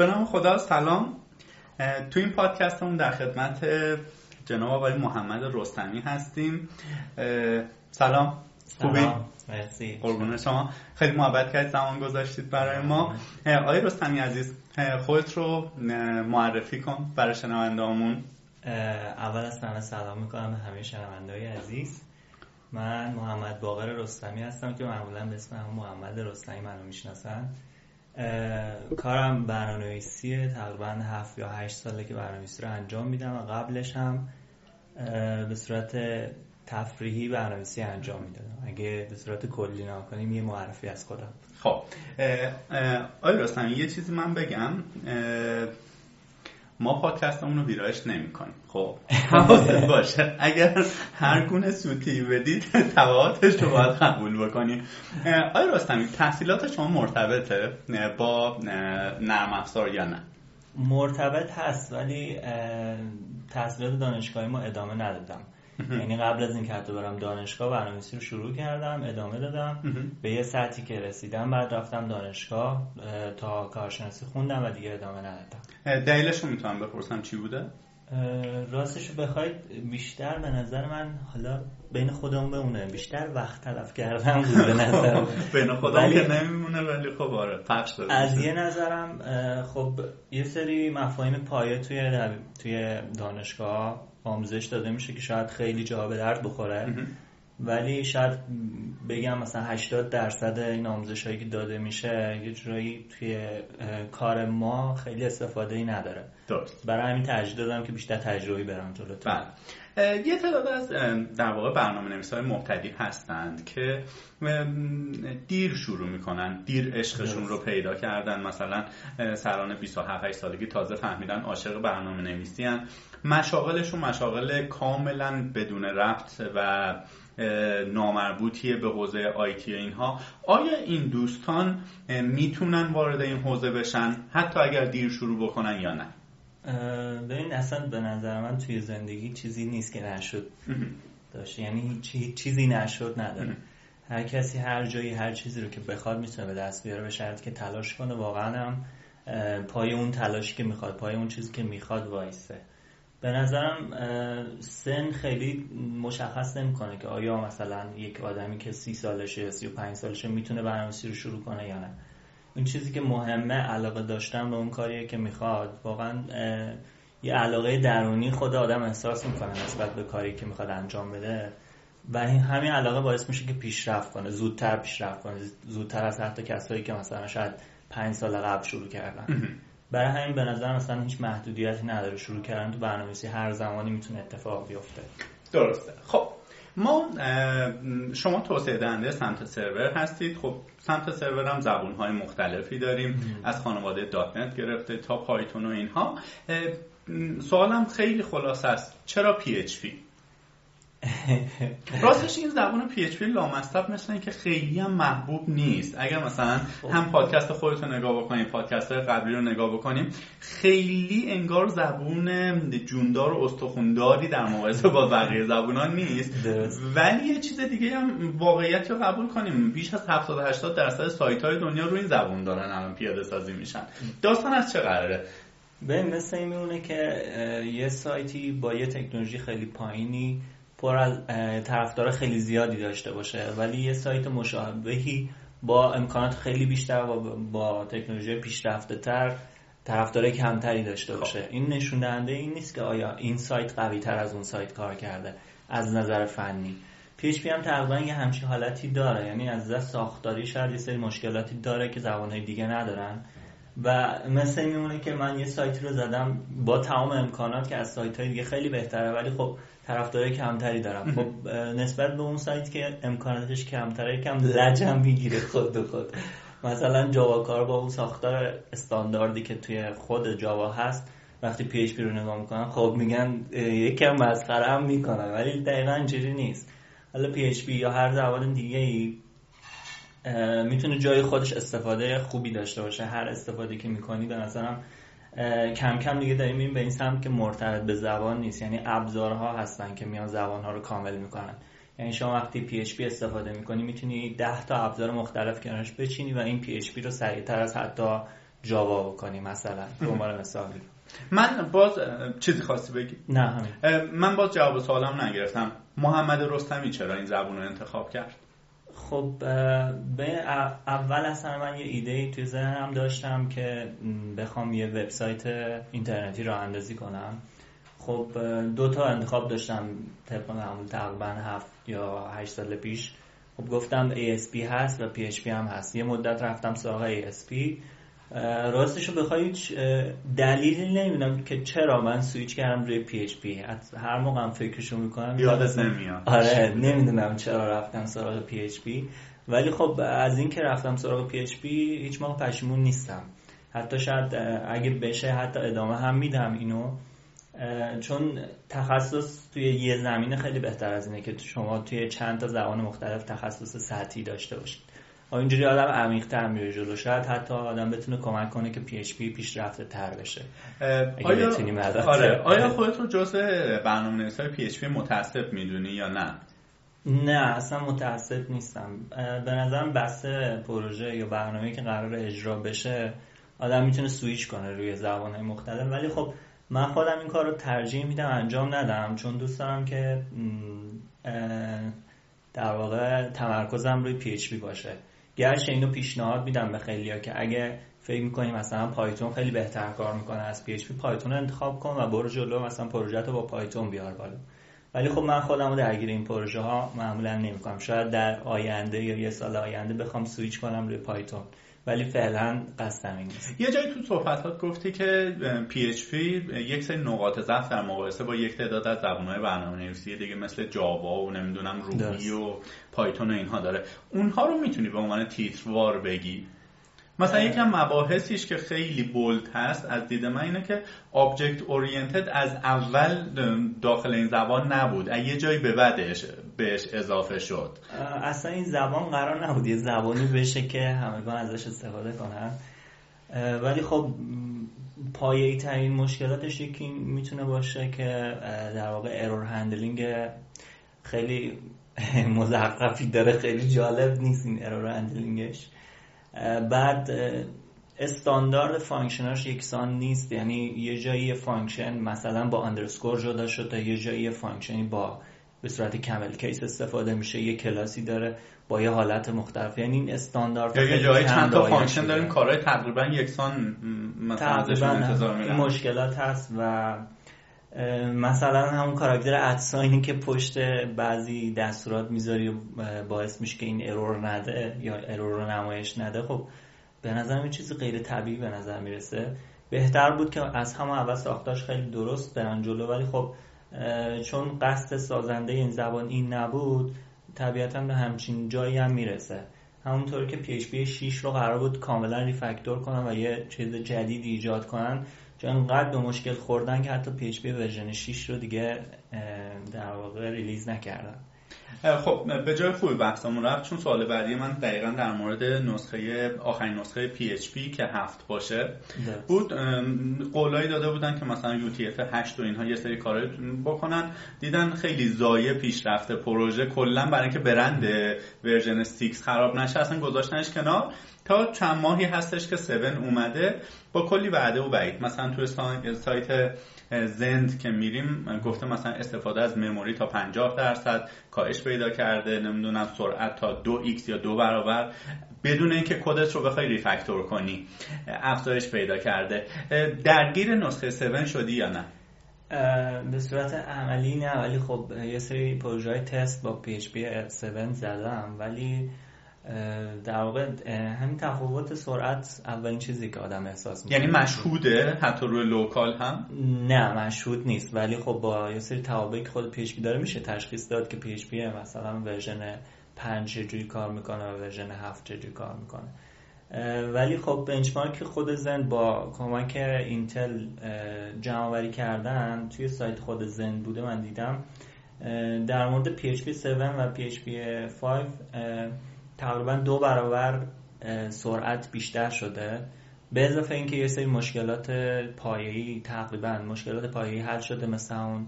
به نام خدا سلام. تو این پادکستمون در خدمت جناب آقای محمد رستمی هستیم. سلام. خوبی؟ مرسی. قربون شما. خیلی محبت کردید زمان گذاشتید برای ما. آقای رستمی عزیز خودت رو معرفی کن برای شنوندهامون اول از همه سلام می‌کنم به همه شنونده های عزیز. من محمد باقر رستمی هستم که معمولا به اسم محمد رستمی منو می‌شناسن. کارم برنامه‌نویسیه تقریبا هفت یا هشت ساله که برنامه‌نویسی رو انجام میدم و قبلش هم به صورت تفریحی برنامه‌نویسی انجام می‌دادم. اگه به صورت کلی کنیم یه معرفی از خودم. خب آیا رستمی یه چیزی من بگم. ما پادکستمون رو ویرایش نمی کنیم خب. حواست باشه. اگر هر گونه سوتی بدید تبعاتش رو باید قبول بکنیم. آیا رستمی تحصیلات شما مرتبطه؟ با نرم افزار یا نه؟ مرتبط هست ولی تحصیلات دانشگاهی ما ادامه ندادم. یعنی قبل از اینکه حتی برم دانشگاه برنامه‌نویسی رو شروع کردم ادامه دادم. به یه سطحی که رسیدم بعد رفتم دانشگاه تا کارشناسی خوندم و دیگه ادامه ندادم. دلیلش رو می‌تونم بپرسم چی بوده؟ راستش رو بخواید بیشتر به نظر من حالا بین خودمون بمونه بیشتر وقت تلف کردم بود به نظر بین خودمون که نمیمونه ولی خب آره پخش داره از یه نظرم خب یه سری مفاهیم پایه توی توی دانشگاه آموزش داده میشه که شاید خیلی جا به درد بخوره. ولی شاید بگم مثلا 80 درصد این آموزش هایی که داده میشه یه جورایی توی کار ما خیلی استفاده ای نداره. درست. برای همین ترجیح دادم که بیشتر تجربی برم جلو بله. یه تعداد از در واقع برنامه نویس های مبتدی هستند که دیر شروع می‌کنن دیر عشقشون رو پیدا کردن. مثلا سران 27 سالگی تازه فهمیدن عاشق برنامه نویسی هن. مشاغلشون مشاغل کاملا بدون رفت و نامربوطیه به حوزه آیتی اینها. آیا این دوستان می‌تونن وارد این حوزه بشن؟ حتی اگر دیر شروع بکنن یا نه؟ ببین اصلا به نظر من توی زندگی چیزی نیست که نشد. داشته یعنی چیزی نشد نداره. هر کسی هر جایی هر چیزی رو که بخواد می‌تونه به دست بیاره به شرط که تلاش کنه. واقعا هم پای اون تلاشی که می‌خواد پای اون چیزی که می‌خواد وایسته به نظرم سن خیلی مشخص نمی‌کنه که آیا مثلا یک آدمی که سی سالشه سی و پنج سالشه می‌تونه برنامه‌نویسی رو شروع کنه یا نه. این چیزی که مهمه علاقه داشتن به اون کاریه که می‌خواد. واقعا یه علاقه درونی خود آدم احساس می‌کنه نسبت به کاری که می‌خواد انجام بده. و همین علاقه باعث میشه که پیشرفت کنه زودتر پیشرفت کنه. زودتر از حتی کسایی که مثلا شاید پنج سال قبل شروع کردن. برای همین به نظر مثلا هیچ محدودیتی نداره. شروع کردن تو برنامه‌نویسی هر زمانی می‌تونه اتفاق بیفته. درسته. خب ما شما توسعه دهنده سمت سرور هستید. خب سمت سرور هم زبون های مختلفی داریم. از خانواده دات نت گرفته تا پایتون و اینها. سوالم خیلی خلاصه است. چرا PHP؟ راستش این زبان PHP لامصب مثل که خیلی هم محبوب نیست. اگر مثلا. هم پادکست خودت رو نگاه بکنیم پادکست های قبلی رو نگاه بکنیم خیلی انگار زبون جوندار و استخونداری در مقایسه با بقیه زبون ها نیست ولی یه چیز دیگه هم واقعیت رو قبول کنیم. بیش از 70 80 درصد سایت های دنیا رو این زبون دارن الان پیاده سازی میشن. داستان از چه قراره؟ به مثل این میمونه که یه سایتی با یه تکنولوژی خیلی پایینی پر از طرفدار خیلی زیادی داشته باشه. ولی یه سایت مشابهی با امکانات خیلی بیشتر و با تکنولوژی پیشرفته تر طرفدار کمتری داشته خب. باشه. این نشون دهنده این نیست که آیا این سایت قوی تر از اون سایت کار کرده از نظر فنی. PHP هم تقریبا یه همچین حالتی داره. یعنی از نظر ساختاری شاید یه سری مشکلاتی داره که زبانهای دیگه ندارن. و مثل میمونه که من یه سایتی رو زدم با تمام امکانات که از سایت های دیگه خیلی بهتره. ولی خب طرفدار کمتری دارم. خب نسبت به اون سایت که امکاناتش کمتره یکم لجم می‌گیره خود به خود. مثلا جاوا کار با اون ساختار استانداردی که توی خود جاوا هست وقتی PHP رو نگاه می‌کنن خب میگن یکم مسخره هم می‌کنن ولی دقیقا اینجوری نیست. حالا PHP یا هر زبان دیگه ای می‌تونه جای خودش استفاده خوبی داشته باشه. هر استفاده که می‌کنی به نظرم کم کم دیگه داریم این به این سمت که مرتبط به زبان نیست. یعنی ابزارها هستن که میان زبانها رو کامل می‌کنن. یعنی شما وقتی PHP استفاده می‌کنی می‌تونی 10 تا ابزار مختلف کنارش بچینی و این PHP رو سریعتر از حتی جاوا بکنی مثلا. به عنوان مثال. من باز چیزی خواستی بگی؟ نه همین. من باز جواب سوالم نگرفتم. محمد رستمی چرا این زبون رو انتخاب کرد؟ خب به اول اصلا من یه ایده ای توی ذهنم داشتم که بخوام یه وبسایت اینترنتی راه اندازی کنم. خب دو تا انتخاب داشتم طبق معمول تقریبا هفت یا هشت سال پیش. خب گفتم ASP هست و PHP هم هست. یه مدت رفتم سراغ ASP راستش رو بخوای هیچ دلیلی نمی‌دونم که چرا من سویچ کردم روی PHP هر موقع هم فکرشو می‌کنم یادت نمیاد. آره نمی‌دونم چرا رفتم سراغ PHP ولی خب از این که رفتم سراغ PHP هیچ موقع پشیمون نیستم. حتی شاید اگه بشه حتی ادامه هم میدم اینو. چون تخصص توی یه زمینه خیلی بهتر از اینه که شما توی چند تا زبان مختلف تخصص سطحی داشته باشید. اینجوری آدم عمیق تر میره جلو. شاید حتی آدم بتونه کمک کنه که PHP پیشرفته تر بشه. آیا آره. آیا خودت رو جزء برنامه نویسای PHP متعصب می‌دونی یا نه؟ نه اصلا متعصب نیستم. به نظرم بسته به پروژه یا برنامه که قراره اجرا بشه آدم می‌تونه سویچ کنه روی زبان مختلف. ولی خب من خودم این کار رو ترجیح میدم انجام ندم. چون دوست دارم که در واقع تمرکزم روی PHP باشه. گرچه اینو پیشنهاد میدم به خیلیا که اگه فکر می‌کنی مثلا پایتون خیلی بهتر کار می‌کنه از PHP پایتون انتخاب کن و برو جلو مثلا پروژه رو با پایتون بیار بالا. ولی خب من خودم رو درگیر این پروژه ها معمولا نمی‌کنم. شاید در آینده یا یه سال آینده بخوام سویچ کنم روی پایتون. ولی فعلا قصدم این نیست. یه جایی تو صحبتات گفتی که PHP یک سری نقاط ضعف در مقایسه با یک تعداد از زبان‌های برنامه‌نویسی دیگه مثل جاوا و نمی‌دونم روبی و پایتون و اینها داره. اونها رو می‌تونی به عنوان تیتروار بگی؟ مثلا یکم مباحثیش که خیلی bold هست از دید من اینه که object oriented از اول داخل این زبان نبود. یه جایی به بعدش بهش اضافه شد. اصلا این زبان قرار نبود. یه زبانی بشه که همگان ازش استفاده کنن. ولی خب پایه‌ای ترین مشکلاتش یکی می‌تونه باشه که در واقع error handling خیلی مزخرفی داره. خیلی جالب نیست این error handling ش بعد استاندارد function اش یکسان نیست. یعنی یه جایی function مثلا با underscore جدا شده یه جایی function ی با به صورت camel case استفاده میشه. یه کلاسی داره با یه حالت مختلف. یعنی این استاندارد یا یه جایی چند تا function داریم. کارهای تقریبا یکسان مثلا انتظار مشکلات هست و مثلا همون کاراکتر ادساینی که پشت بعضی دستورات می‌ذاری و باعث میشه که این ارور نده یا ارور رو نمایش نده. خب به نظر این چیزی غیر طبیعی به نظر می‌رسه. بهتر بود که از همه اول ساختاش خیلی درست برن جلو. ولی خب چون قصد سازنده این زبان این نبود طبیعتا به همچین جایی هم می‌رسه. همونطور که PHP 6 رو قرار بود کاملا refactor کنن و یه چیز جدید ایجاد کنن چون انقدر به مشکل خوردن که حتی PHP version 6 رو دیگه در واقع release نکردن. خب به جای خوبی بحثمون رفت چون سوال بعدی من دقیقا در مورد نسخه آخرین نسخه PHP که هفت باشه بود. قولایی داده بودن که مثلا UTF 8 و اینها یه سری کارهای بکنن. دیدن خیلی ضایع پیشرفت پروژه. کلا برای اینکه برند version 6 خراب نشه اصلا گذاشتنش کنار. تا چند ماهی هستش که 7 اومده با کلی وعده و وعید. مثلا توی سایت Zend که میریم گفته مثلا استفاده از memory تا 50 درصد کاهش پیدا کرده نمی‌دونم سرعت تا دو X یا دو برابر. بدون اینکه کدت رو بخوای refactor کنی افزایش پیدا کرده. درگیر نسخه 7 شدی یا نه؟ به صورت عملی نه ولی خب یه سری پروژه تست با PHP 7 زدم ولی در واقع همین تفاوت سرعت اولین چیزی که آدم احساس می‌کنه. یعنی مشهوده؟ حتی روی local هم؟ نه مشهود نیست. ولی خب با یه سری توابعی که خود PHP داره میشه تشخیص داد که PHP مثلا version 5 چجوری کار می‌کنه و version 7 چجوری کار می‌کنه. ولی خب benchmark خود Zend با کمک Intel جمع کردن توی سایت خود Zend بوده من دیدم. در مورد PHP 7 و PHP 5 تقریبا دو برابر سرعت بیشتر شده. به اضافه اینکه یه سری مشکلات پایه‌ای تقریبا مشکلات پایه‌ای حل شده مثل اون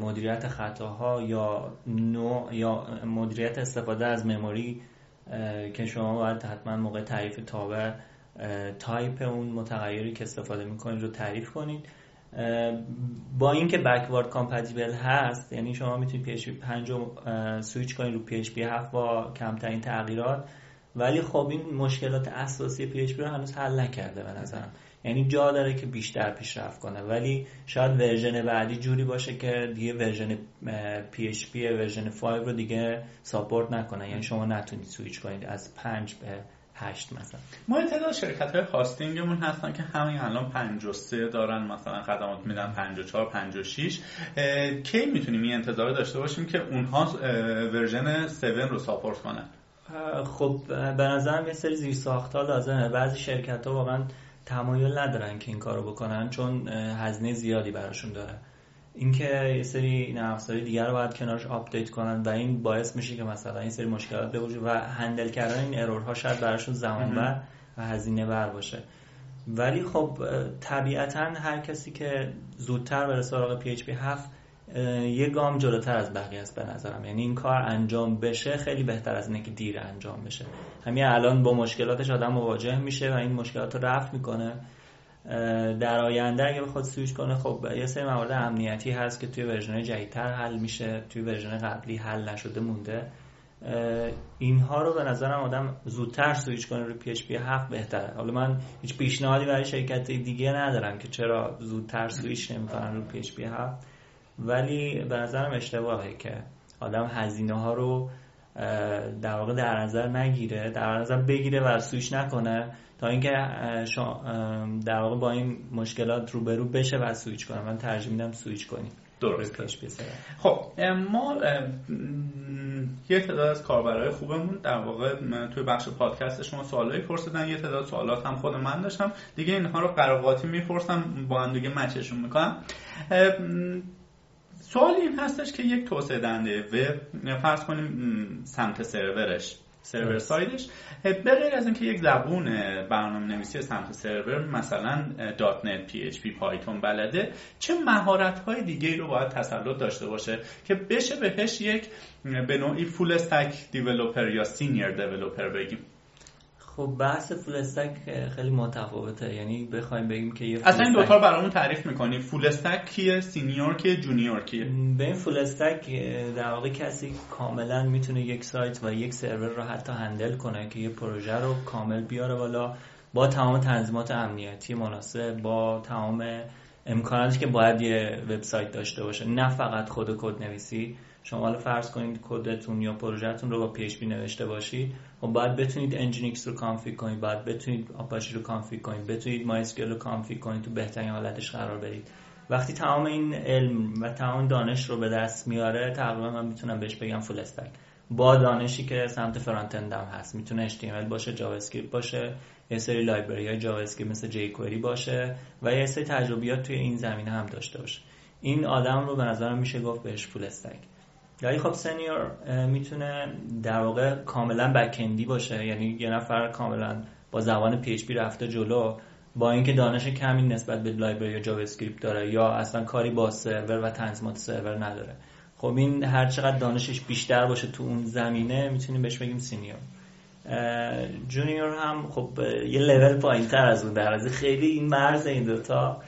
مدیریت خطاها یا نوع یا مدیریت استفاده از memory که شما باید حتما موقع تعریف تابع تایپ اون متغیری که استفاده می‌کنید رو تعریف کنید. با اینکه backward compatible هست یعنی شما می‌تونید 5 رو سویچ کنید رو PHP 7 با کمترین تغییرات. ولی خب این مشکلات اساسی PHP رو هنوز حل نکرده به نظرم. یعنی جا داره که بیشتر پیشرفت کنه. ولی شاید version بعدی جوری باشه که دیگه version PHP version 5 رو دیگه support نکنه. یعنی شما نتونید سویچ کنید از 5 به 8 مثلا. ما اطلاع شرکت های hosting مون هستن که همین الان 53 دارن مثلا خدمات میدن 54 56 کی می‌تونیم این انتظار داشته باشیم که اونها version 7 رو support کنن؟ خب به نظرم یه سری زیر ساخت ها لازمه. بعضی شرکت ها واقعا تمایل ندارن که این کارو بکنن چون هزینه زیادی براشون داره. اینکه یه سری نرم‌افزار دیگه رو باید کنارش update کنن و این باعث میشه که مثلا این سری مشکلات به وجود و handle کردن این error ها شاید براشون زمان بر و هزینه بر باشه. ولی خب طبیعتا هر کسی که زودتر بره سراغ PHP 7 یه گام جلوتر از بقیه است به نظرم. یعنی این کار انجام بشه خیلی بهتر از اینه که دیر انجام بشه. همین الان با مشکلاتش آدم مواجه میشه و این مشکلات رو رفع می‌کنه. در آینده اگه بخواد سویش کنه خب یه سری موارد امنیتی هست که توی version جدیدتر حل میشه توی version قبلی حل نشده مونده. اینها رو به نظرم آدم زودتر سویچ کنه رو PHP 7 بهتره. حالا من هیچ پیشنهادی برای شرکت دیگه ندارم که چرا زودتر سویچ نمی‌کنن رو PHP 7 ولی به نظرم اشتباهه که آدم هزینه ها رو در واقع در نظر نگیره در نظر بگیره و سویش نکنه. تا اینکه در واقع با این مشکلات روبرو بشه و سویچ کنه. من ترجیح میدم سویچ کنیم. درست خب ما یه تعداد از کاربرای خوبمون در واقع توی بخش پادکست شما سوالایی پرسیدن. یه تعداد سوالات هم خود من داشتم. دیگه اینها رو قر و قاطی می‌پرسم. با هم دیگه match شون می‌کنم. سوال این هستش که یک توسعه دهنده وب فرض کنیم سمت سرورش. server side ش. به غیر از اینکه یک زبون برنامه نویسی سمت سرور مثلا .NET PHP Python بلده چه مهارت های دیگه رو باید تسلط داشته باشه که بشه بهش یک به نوعی full stack developer یا senior developer بگیم. خب بحث فول استک خیلی متفاوته. یعنی بخوایم بگیم که یه اصلا این دوتا رو برامون تعریف می‌کنی. full stack کیه؟ senior کیه؟ junior کیه؟ به این full stack در واقع کسی کاملا می‌تونه یک سایت و یک سرور رو حتی handle کنه که یه پروژه رو کامل بیاره بالا با تمام تنظیمات امنیتی مناسب با تمام امکاناتی که باید یه وبسایت داشته باشه. نه فقط خود کد نویسی شما حالا فرض کنید کدتون یا پروژهتون رو با PHP نوشته باشید خب باید بتونید Nginx رو config کنید باید بتونید آپاچی رو config کنید بتونید MySQL رو config کنید تو بهترین حالتش قرار برید وقتی تمام این علم و تمام دانش رو به دست میاره تقریبا من می‌تونم بهش بگم full stack با دانشی که سمت front هم هست. می‌تونه HTML باشه JavaScript باشه یه سری library های JavaScript مثل jQuery باشه و یه سری تجربیات توی این زمینه هم داشته باشه. این آدم رو به نظرم میشه گفت بهش full stack ولی خب senior می‌تونه در واقع کاملا backend ی باشه. یعنی یه نفر کاملا با زبان PHP رفته جلو با اینکه دانش کمی نسبت به library یا JavaScript داره یا اصلا کاری با سرور و تنظیمات سرور نداره. خب این هر چقدر دانشش بیشتر باشه تو اون زمینه می‌تونیم بهش بگیم senior جونیور هم خب یه لول پایین تر از اون در خیلی این مرز این دوتا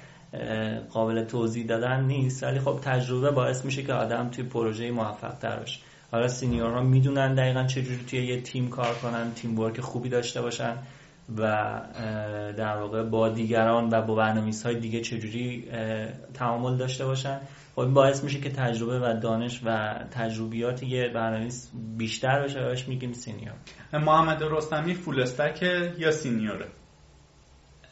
قابل توضیح دادن نیست. ولی خب تجربه باعث میشه که آدم توی پروژه موفق تر بشه حالا ها می‌دونن دقیقا چجوری توی یه تیم کار کنن تیم ورک خوبی داشته باشن و در واقع با دیگران و با برنامه‌نویس های دیگه چجوری تعامل داشته باشن. خب باعث میشه که تجربه و دانش و تجربیات یه برنامه‌نویس بیشتر بشه. بهش میگیم سینیور. محمد رستمی فول یا سینیوره؟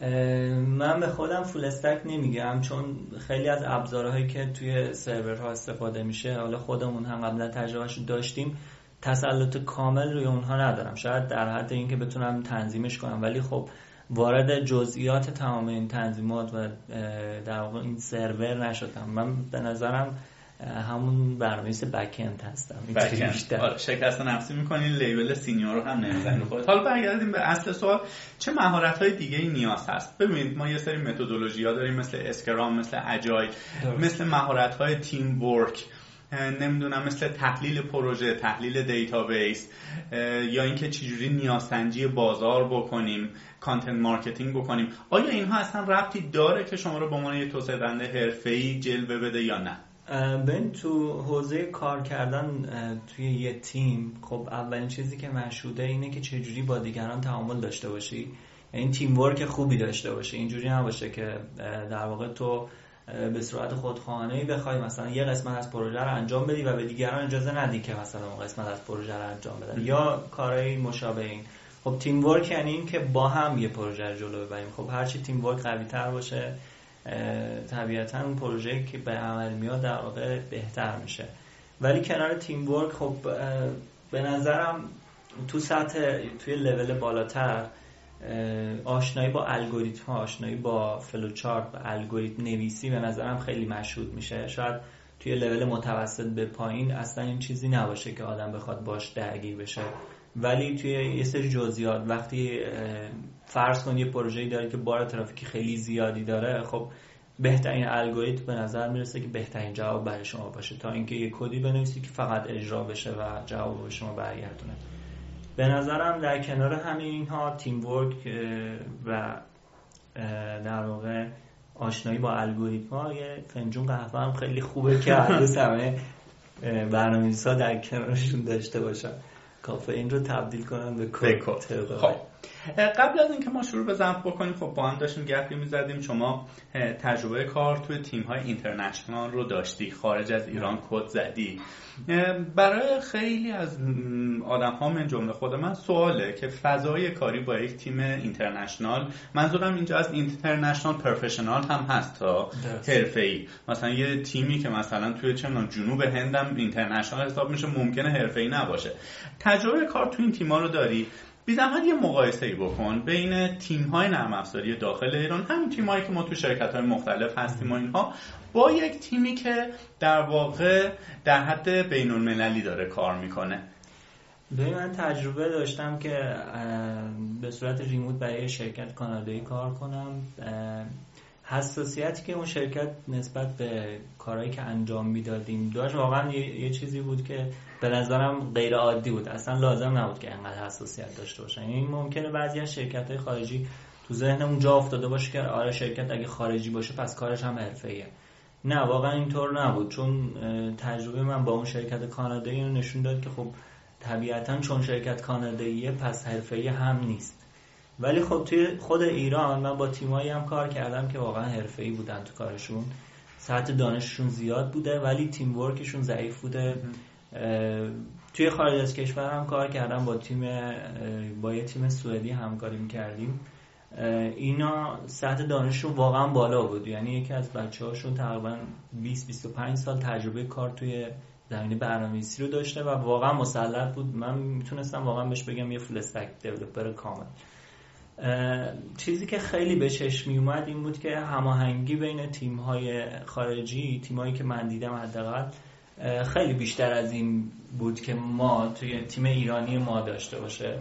من به خودم فول استک نمیگم چون خیلی از ابزارهایی که توی سرورها استفاده میشه حالا خودمون هم قبلا تجربهش داشتیم تسلط کامل روی اونها ندارم. شاید در حد اینکه بتونم تنظیمش کنم ولی خب وارد جزئیات تمام این تنظیمات و در واقع این سرور نشدم. من به نظرم همون برنامه‌نویس backend هستم آره شکسته نفسی می‌کنین label senior رو هم نمی‌زنید خودت حالا برگردیم به اصل سوال. چه مهارت های دیگه ای نیاز هست؟ ببینید ما یه سری متدولوژی ها داریم مثل Scrum مثل Agile مثل مهارت های teamwork نمی‌دونم مثل تحلیل پروژه تحلیل دیتابیس یا اینکه چجوری نیازسنجی بازار بکنیم content marketing بکنیم. آیا اینها اصلا ربطی داره که شما رو به عنوان یه توسعه دهنده حرفه‌ای جلوه بده یا نه؟ ببین تو حوزه کار کردن توی یه تیم. خب اولین چیزی که مشهوده اینه که چجوری با دیگران تعامل داشته باشی. این تیم ورک خوبی داشته باشه اینجوری نباشه که در واقع تو به صورت خودخواهانه ای بخوای مثلا یه قسمت از پروژه رو انجام بدی و به دیگران اجازه ندی که مثلا اون قسمت از پروژه رو انجام بدن. یا کارهای مشابه این. خب تیم ورک یعنی این که با هم یه پروژه رو جلو ببریم. خب هرچی تیم ورک قوی تر باشه طبیعتا اون پروژه که به عمل میاد در واقع بهتر میشه. ولی کنار تیم ورک خب به نظرم تو سطح توی لول بالاتر آشنایی با الگوریتم آشنایی با فلوچارت و الگوریتم نویسی به نظرم خیلی مشهود میشه. شاید توی لول متوسط به پایین اصلا این چیزی نباشه که آدم بخواد باش درگیر بشه. ولی توی یه سری جزئیات وقتی فرض کن یه پروژه‌ای داره که بار ترافیکی خیلی زیادی داره خب بهترین الگوریتم به نظر می‌رسه که بهترین جواب برای شما باشه تا اینکه یه کدی بنویسی که فقط اجرا بشه و جواب به شما برگردونه. به نظرم در کنار همین اینها تیم ورک و در واقع آشنایی با الگوریتم ها یه فنجون قهوه هم خیلی خوبه که هر دو همه برنامه‌نویسا در کنارشون داشته باشن. کافه این رو تبدیل کنن به کد خب. قبل از اینکه ما شروع به زنب بکنیم خب با هم داشتیم گپی می‌زدیم. شما تجربه کار توی تیم های اینترنشنال رو داشتی خارج از ایران کد زدی. برای خیلی از آدم ها من جمله خود من سواله که فضای کاری با یک تیم اینترنشنال منظورم اینجا از اینترنشنال پروفشنال هم هست تا ای مثلا یه تیمی که مثلا توی چه جنوب هندم اینترنشنال حساب میشه ممکنه ای نباشه. تجربه کار تو این تیما رو داری؟ بی زحمت یه مقایسه ای بکن بین تیم های نرم افزاری داخل ایران. همین تیم هایی که ما تو شرکت های مختلف هستیم و اینها با یک تیمی که در واقع در حد بین المللی داره کار می‌کنه. به من تجربه داشتم که به صورت ریموت برای شرکت کانادایی کار کنم. حساسیتی که اون شرکت نسبت به کارهایی که انجام می‌دادیم داشت واقعا یه،, چیزی بود که به نظرم غیر عادی بود. اصلا لازم نبود که انقدر حساسیت داشته باشن یعنی ممکنه بعضی از شرکت های خارجی تو ذهنمون جا افتاده باشه که آره شرکت اگه خارجی باشه پس کارش هم حرفه‌ایه. نه واقعا اینطور نبود. چون تجربه من با اون شرکت کانادایی رو نشون داد که خب طبیعتا چون شرکت کاناداییه پس حرفه‌ای هم نیست. ولی خب توی خود ایران من با تیمایی هم کار کردم که واقعا حرفه‌ای بودن تو کارشون. سطح دانششون زیاد بوده ولی تیم ورکشون ضعیف بوده. توی خارج از کشور هم کار کردم با تیم با یه تیم سوئدی همکاری می‌کردیم. اینا سطح دانششون واقعا بالا بود. یعنی یکی از بچه هاشون تقریبا 20-25 سال تجربه کار توی زمینه برنامه‌نویسی رو داشته و واقعا مسلط بود. من می‌تونستم واقعا بهش بگم یه فول استک دیولپر کامل. چیزی که خیلی به چشم اومد این بود که هماهنگی بین تیم های خارجی تیم هایی که من دیدم حداقل خیلی بیشتر از این بود که ما توی تیم ایرانی ما داشته باشه.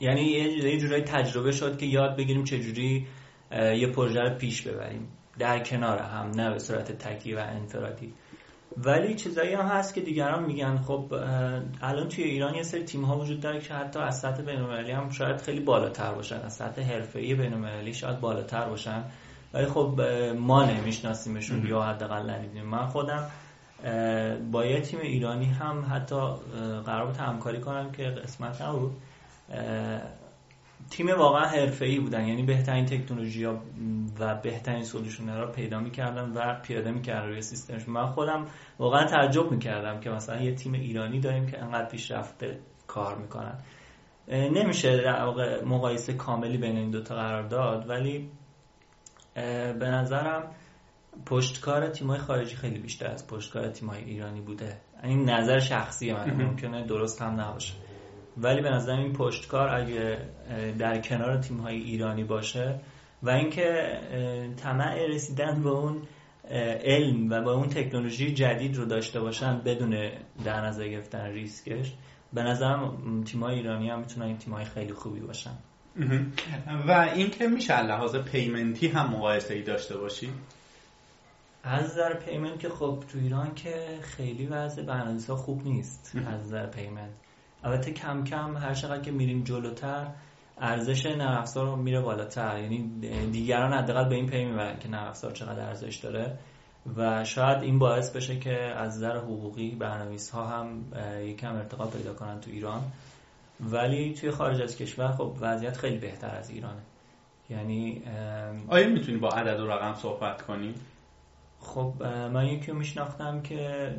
یعنی یه جورایی تجربه شد که یاد بگیریم چجوری یه پروژه رو پیش ببریم. در کنار هم نه به صورت تکی و انفرادی. ولی چیزایی هم هست که دیگران میگن. خب الان توی ایران یه سری تیم ها وجود داره که حتی از سطح بین‌المللی هم شاید خیلی بالاتر باشن. از سطح حرفه‌ای بین‌المللی شاید بالاتر باشن. ولی خب ما نمیشناسیمشون یا حداقل ندیدیم. من خودم با یه تیم ایرانی هم حتی قرار بود همکاری کنم که قسمت نبود. تیم واقعا حرفه‌ای بودن. یعنی بهترین تکنولوژی ها و بهترین سولوشن ها رو پیدا می‌کردن و پیاده می‌کردن روی سیستمش. من خودم واقعا تعجب می‌کردم که مثلا یه تیم ایرانی داریم که انقدر پیشرفته کار می‌کنن. نمیشه در واقع مقایسه کاملی بین این دوتا قرار داد ولی به نظرم پشتکار تیمای خارجی خیلی بیشتر از پشتکار تیمای ایرانی بوده. این نظر شخصی من ممکنه درست هم نباشه. ولی به نظر این پشتکار اگه در کنار تیم های ایرانی باشه و اینکه طمع رسیدن به اون علم و با اون تکنولوژی جدید رو داشته باشن بدون در نظر گرفتن ریسکش به نظرم تیم های ایرانی هم می‌تونن این تیم های خیلی خوبی باشن. و اینکه میشه لحاظ payment ی هم مقایسه ای داشته باشی؟ از نظر payment که خب تو ایران که خیلی وضع برنامه‌نویسی ها خوب نیست. از نظر payment. البته کم کم هر چقدر که میریم جلوتر ارزش نرم افزار رو میره بالاتر. یعنی دیگران حداقل به این پی می‌برن که نرم افزار چقدر ارزش داره. و شاید این باعث بشه که از نظر حقوقی برنامه‌نویس ها هم یکم ارتقا پیدا کنن تو ایران. ولی توی خارج از کشور خب وضعیت خیلی بهتر از ایرانه. یعنی آیا می‌تونی با عدد و رقم صحبت کنی؟ خب من یکی رو میشناختم که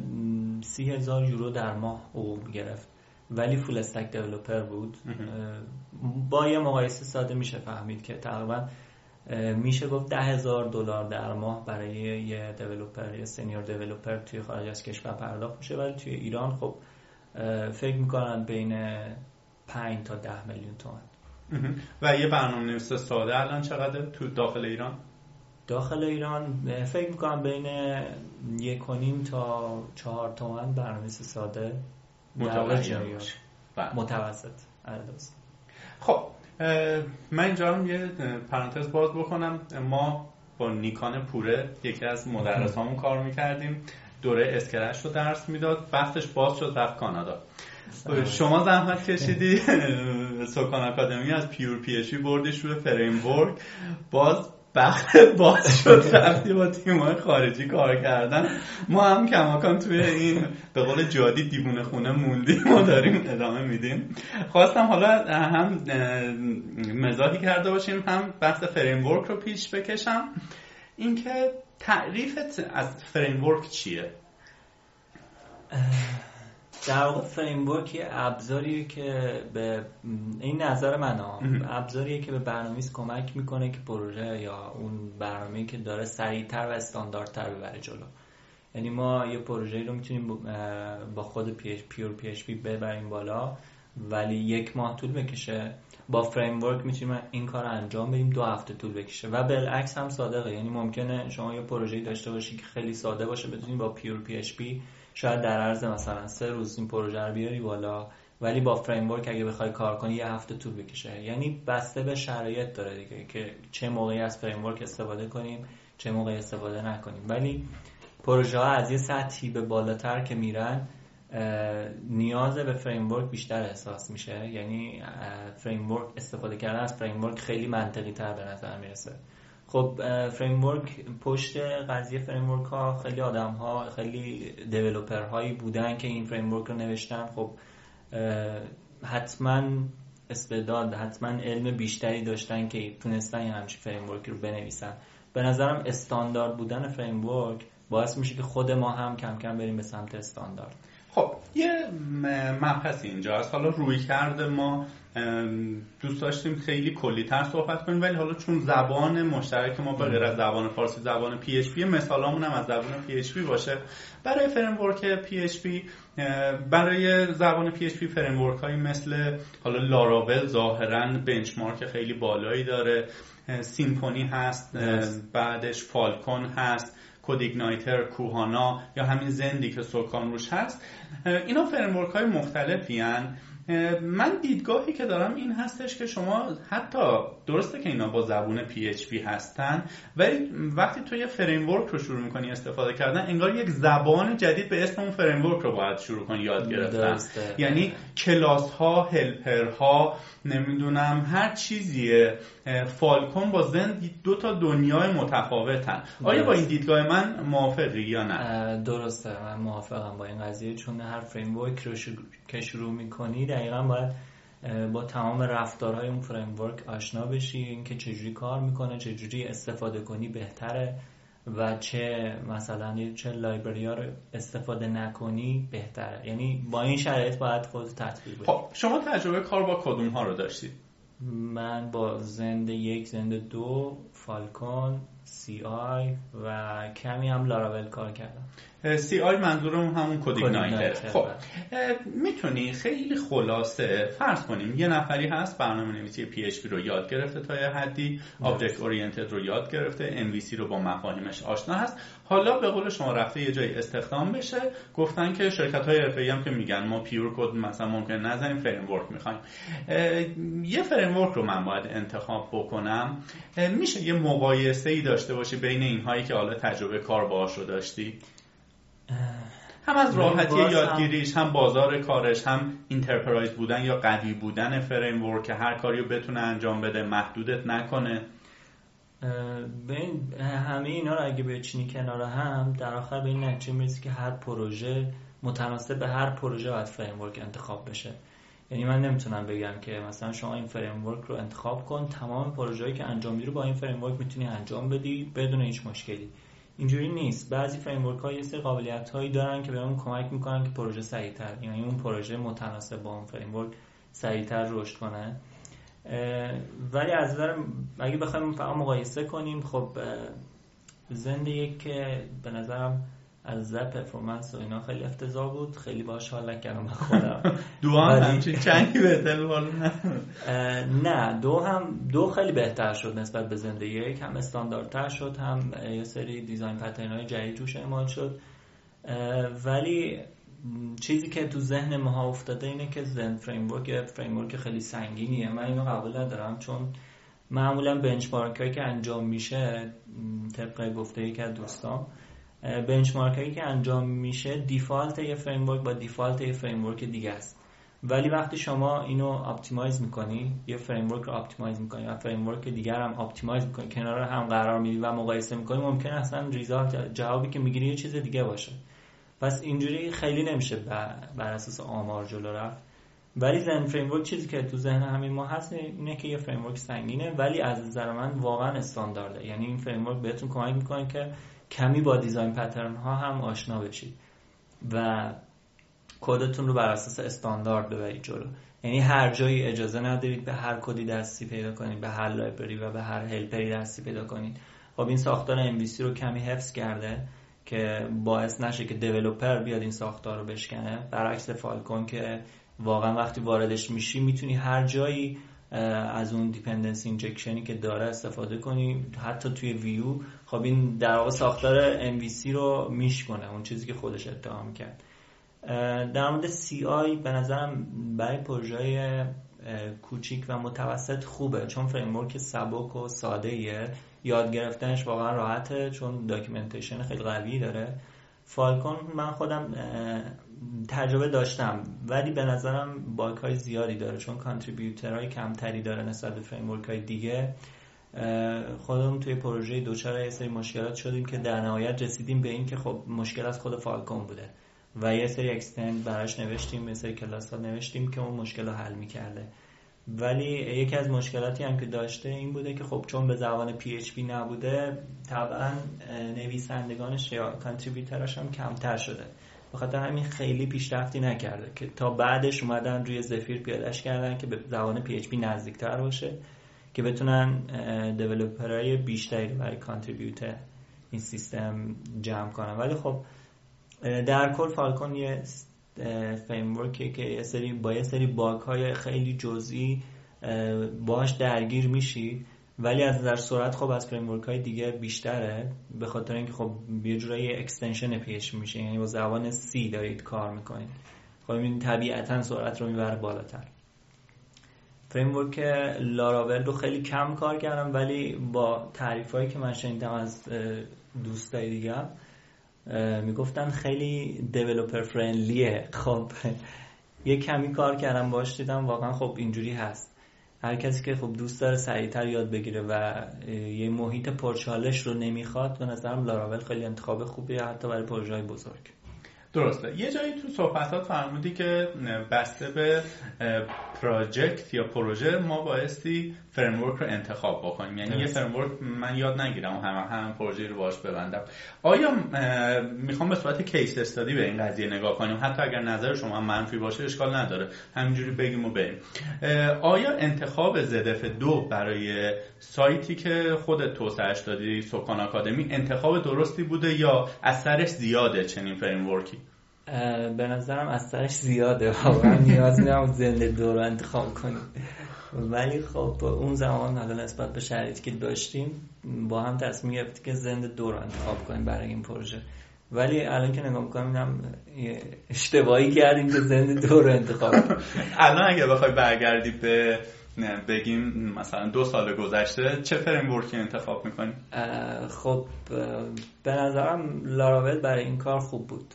سی هزار یورو در ماه حقوق گرفت. ولی full stack developer بود. با یه مقایسه ساده میشه فهمید که تقریبا میشه گفت ده هزار دلار در ماه برای یه developer یا senior developer توی خارج از کشور پرداخت میشه. ولی توی ایران خب فکر می‌کنن بین 5 تا 10 میلیون تومن و یه برنامه نویس ساده الان چقدر تو داخل ایران؟ داخل ایران فکر می‌کنم بین یک و نیم تا چهار تومن برنامه ساده بله. متوسط. آره، خب من اینجا هم یه پرانتز باز بکنم. ما با نیکان پوره یکی از مدرس همون کار می‌کردیم. دوره اسکرش رو درس می‌داد. وقتش باز شد رفت کانادا. شما زحمت کشیدی. سوکان اکادمی از پیور پی بردش روی فریم باز بخت باز شد رفتی با تیمای خارجی کار کردن. ما هم کماکان توی این به قول جادی دیوونه خونه موندیم ما داریم ادامه میدیم. خواستم حالا هم مزاحی کرده باشیم هم بحث فریم رو پیش بکشم. اینکه تعریفت از framework چیه؟ در واقع framework یه ابزاریه که به این نظر من ابزاریه که به برنامه‌نویس کمک می‌کنه که پروژه یا اون برنامه‌ای که داره سریعتر و استانداردتر ببره جلو. یعنی ما یه پروژه رو می‌تونیم با خود pure PHP ببریم بالا ولی یک ماه طول بکشه. با framework می‌تونیم این کار رو انجام بدیم دو هفته طول بکشه. و بالعکس هم صادقه. یعنی ممکنه شما یه پروژه داشته باشی که خیلی ساده باشه بتونید با pure PHP شاید در عرض مثلا سه روز این پروژه رو بیاری بالا ولی با framework اگه بخوای کار کنی یه هفته طول بکشه. یعنی بسته به شرایط داره دیگه که چه موقعی از framework استفاده کنیم چه موقعی استفاده نکنیم. ولی پروژه ها از یه سطحی به بالاتر که میرن نیاز به فریم ورک بیشتر احساس میشه. یعنی فریم ورک استفاده کردن از فریم ورک خیلی منطقی تر به نظر می‌رسه. خب فریم پشت قضیه فریم ها خیلی آدم ها خیلی دیولوپر هایی بودن که این فریم رو نوشتن. خب حتما استعداد حتما علم بیشتری داشتن که تونستن یه همچین فریم رو بنویسن. به نظرم استاندارد بودن فریم باعث میشه که خود ما هم کم کم بریم به سمت استاندارد. خب یه مبحث اینجا است حالا رویکرد ما دوست داشتیم خیلی کلی تر صحبت کنیم ولی حالا چون زبان مشترک ما به غیر از زبان فارسی زبان PHP مثالامون هم از زبان PHP باشه. برای framework PHP برای زبان PHP framework هایی مثل حالا لاراول ظاهرا benchmark خیلی بالایی داره Symfony هست بعدش Phalcon هست CodeIgniter Kohana یا همین Zend ی که سوکان روش هست. اینا framework های مختلفی هن. من دیدگاهی که دارم این هستش که شما حتی درسته که اینا با زبون PHP هستن ولی وقتی تو یه framework رو شروع می‌کنی استفاده کردن انگار یک زبان جدید به اسم اون framework رو باید شروع کنی یاد گرفتن. یعنی کلاس ها helper ها نمی‌دونم هر چیزیه. Phalcon با Zend دو تا دنیای متفاوتن. آیا با این دیدگاه من موافقی یا نه؟ درسته من موافقم با این قضیه چون هر framework رو که شروع می‌کنی دقیقا باید با تمام رفتارهای اون framework آشنا بشی اینکه چجوری کار می‌کنه چجوری استفاده کنی بهتره و چه مثلا چه library ها رو استفاده نکنی بهتره. یعنی با این شرایط باید خود تطبیق بدی خب شما تجربه کار با کدوم ها رو داشتید من با Zend یک Zend دو Phalcon CI و کمی هم لاراول کار کردم. CI منظورم همون CodeIgniter خب می‌تونی خیلی خلاصه فرض کنیم یه نفری هست برنامه نویسی PHP رو یاد گرفته تا یه حدی object oriented رو یاد گرفته MVC رو با مفاهیمش آشنا هست. حالا به قول شما رفته یه جایی استخدام بشه گفتن که شرکت های حرفه‌ای هم که میگن ما pure code مثلا ممکن نزنیم framework می‌خوایم یه framework رو من باید انتخاب بکنم. میشه یه مقایسه ای داشته باشی بین این هایی که حالا تجربه کار باهاش رو داشتی؟ هم از راحتی یادگیریش هم بازار کارش هم enterprise بودن یا قوی بودن framework که هر کاری رو بتونه انجام بده محدودت نکنه. ببین همه اینا رو اگه بچینی کنار هم در آخر به این نتیجه می‌رسی که هر پروژه متناسب به هر پروژه باید framework انتخاب بشه. یعنی من نمی‌تونم بگم که مثلا شما این فریم رو انتخاب کن تمام پروژه‌ای که انجام میدی رو با این فریم می‌تونی انجام بدی بدون هیچ مشکلی. اینجوری نیست. بعضی فریم ها یه سری قابلیت هایی دارن که بهمون کمک می‌کنن که پروژه سریعتر یعنی اون پروژه متناسب با اون فریم ورک سریعتر رشد کنه. ولی از نظر اگه بخوایم فقط مقایسه کنیم خب زنده یک به نظرم از نظر پرفورمنس و اینا خیلی افتضاح بود. خیلی باش حال نکردم خودم. دو هم همچین چنگی بهتر نه. دو هم دو خیلی بهتر شد نسبت به Zend یک هم استانداردتر شد هم یه سری design pattern های جدید توش اعمال شد. ولی چیزی که تو ذهن ما افتاده اینه که Zend Framework framework خیلی سنگینیه. من اینو قبول ندارم چون معمولا benchmark هایی که انجام میشه طبق گفته یک از دوستان benchmark که انجام میشه default یه framework با default یه framework دیگه است. ولی وقتی شما اینو optimize می‌کنی یه framework رو optimize می‌کنی و framework دیگر هم optimize می‌کنی کنار هم قرار میدی و مقایسه می‌کنی ممکن اصلا result جوابی که می‌گیری یه چیز دیگه باشه. پس اینجوری خیلی نمیشه بر اساس آمار جلو رفت. ولی Zend Framework چیزی که تو ذهن همین ما هست اینه که یه framework سنگینه ولی از نظر من واقعا استاندارده. یعنی این framework بهتون کمک می‌کنه که کمی با design pattern ها هم آشنا بشید و کدتون رو بر اساس استاندارد ببرید جلو. یعنی هر جایی اجازه ندارید به هر کدی دستی پیدا کنید به هر library و به هر helper ی دستی پیدا کنید. خب این ساختار MVC رو کمی حفظ کرده که باعث نشه که developer بیاد این ساختار رو بشکنه. برعکس Phalcon که واقعا وقتی واردش میشی می‌تونی هر جایی از اون dependency injection ی که داره استفاده کنی. حتی توی ویو خب این در واقع ساختار MVC رو میشکنه اون چیزی که خودش ادعا می‌کرد در مورد CI به نظرم برای پروژه کوچیک و متوسط خوبه چون framework سبک و ساده ایه یاد گرفتنش واقعا راحته چون documentation خیلی قوی داره. Phalcon من خودم تجربه داشتم ولی به نظرم bug های زیادی داره چون contributor های کمتری داره نسبت به framework های دیگه خودمون توی پروژه دوچار یه سری مشکلات شدیم که در نهایت رسیدیم به این که خب مشکل از خود فالکون بوده و یه سری اکستند براش نوشتیم یه سری کلاس ها نوشتیم که اون مشکل رو حل می‌کرده. ولی یکی از مشکلاتی هم که داشته این بوده که خب چون به زبان PHP نبوده طبعا نویسندگانش یا کانتریبیوتراش هم کمتر شده. بخاطر همین خیلی پیشرفتی نکرده که تا بعدش اومدن روی زفیر پیادش کردن که به زبان PHP نزدیکتر باشه که بتونن developer های بیشتری برای contributor این سیستم جمع کنن. ولی خب در کل Phalcon یه framework ی که یه سری با یه سری bug های خیلی جزئی باش درگیر میشی. ولی از نظر سرعت خب از framework های دیگه بیشتره به خاطر اینکه خب یه جورایی extension PHP میشه یعنی با زبان C دارید کار می‌کنید. خب این طبیعتا سرعت رو می‌بره بالاتر. framework Laravel رو خیلی کم کار کردم ولی با تعریف هایی که من شنیدم از دوستای دیگه می‌گفتن خیلی developer friendly ه خب یه کمی کار کردم باش دیدم واقعا خب اینجوری هست. هر کسی که خب دوست داره سریعتر یاد بگیره و یه محیط پرچالش رو نمی‌خواد به نظرم لاراول خیلی انتخاب خوبیه حتی برای پروژه بزرگ. درسته. یه جایی تو صحبتات فرمودی که بسته به project یا پروژه ما بایستی framework رو انتخاب بکنیم. یعنی یه framework من یاد نگیرم و هم هم پروژه رو باش ببندم. آیا می‌خوام به صورت case study به این قضیه نگاه کنیم؟ حتی اگر نظر شما منفی باشه اشکال نداره. همینجوری بگیم و بریم. آیا انتخاب ZF2 برای سایتی که خودت توسعهش دادی سکان آکادمی انتخاب درستی بوده یا اثرش زیاده چنین framework ی به نظرم اثرش زیاده. واقعا نیاز نیست زنده دو رو انتخاب کنیم. ولی خب اون زمان حالا نسبت به شرایطی که داشتیم با هم تصمیم گرفتیم که زنده دو رو انتخاب کنیم برای این پروژه. ولی الان که نگاه می‌کنم اشتباهی کردیم که زنده دو رو انتخاب الان اگه بخوای برگردی به بگیم مثلا دو سال گذشته چه فریم انتخاب می‌کنی؟ خب به نظرم لاراول برای این کار خوب بود.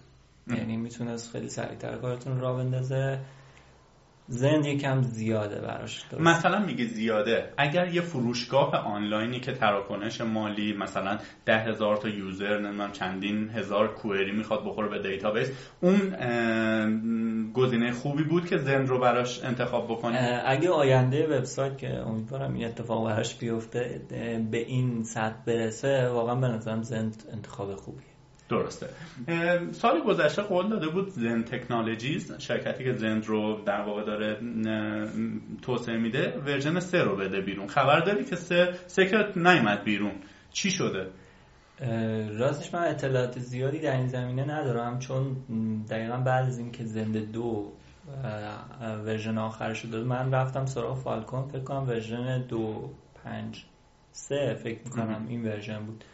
یعنی می‌تونست خیلی سریعتر کارتون را بندازه. Zend یکم زیاده براش مثلا میگه زیاده. اگر یه فروشگاه آنلاینی که تراکنش مالی مثلا ده هزار تا user نمی‌دونم چندین هزار query می‌خواد بخوره به database اون گزینه خوبی بود که Zend رو براش انتخاب بکنه اگه آینده وبسایت که امیدوارم این اتفاق براش بیفته به این سطح برسه واقعا به نظرم Zend انتخاب خوبیه. درسته. سال گذشته قول داده بود Zend Technologies شرکتی که Zend رو در واقع داره توسعه میده version سه رو بده بیرون. خبر داری که سه سکرت نیومد بیرون. چی شده؟ راستش من اطلاعات زیادی در این زمینه ندارم چون دقیقا بعد از اینکه Zend دو version آخرش داد من رفتم سراغ Phalcon. فکر کنم version دو پنج سه فکر می‌کنم این version بود.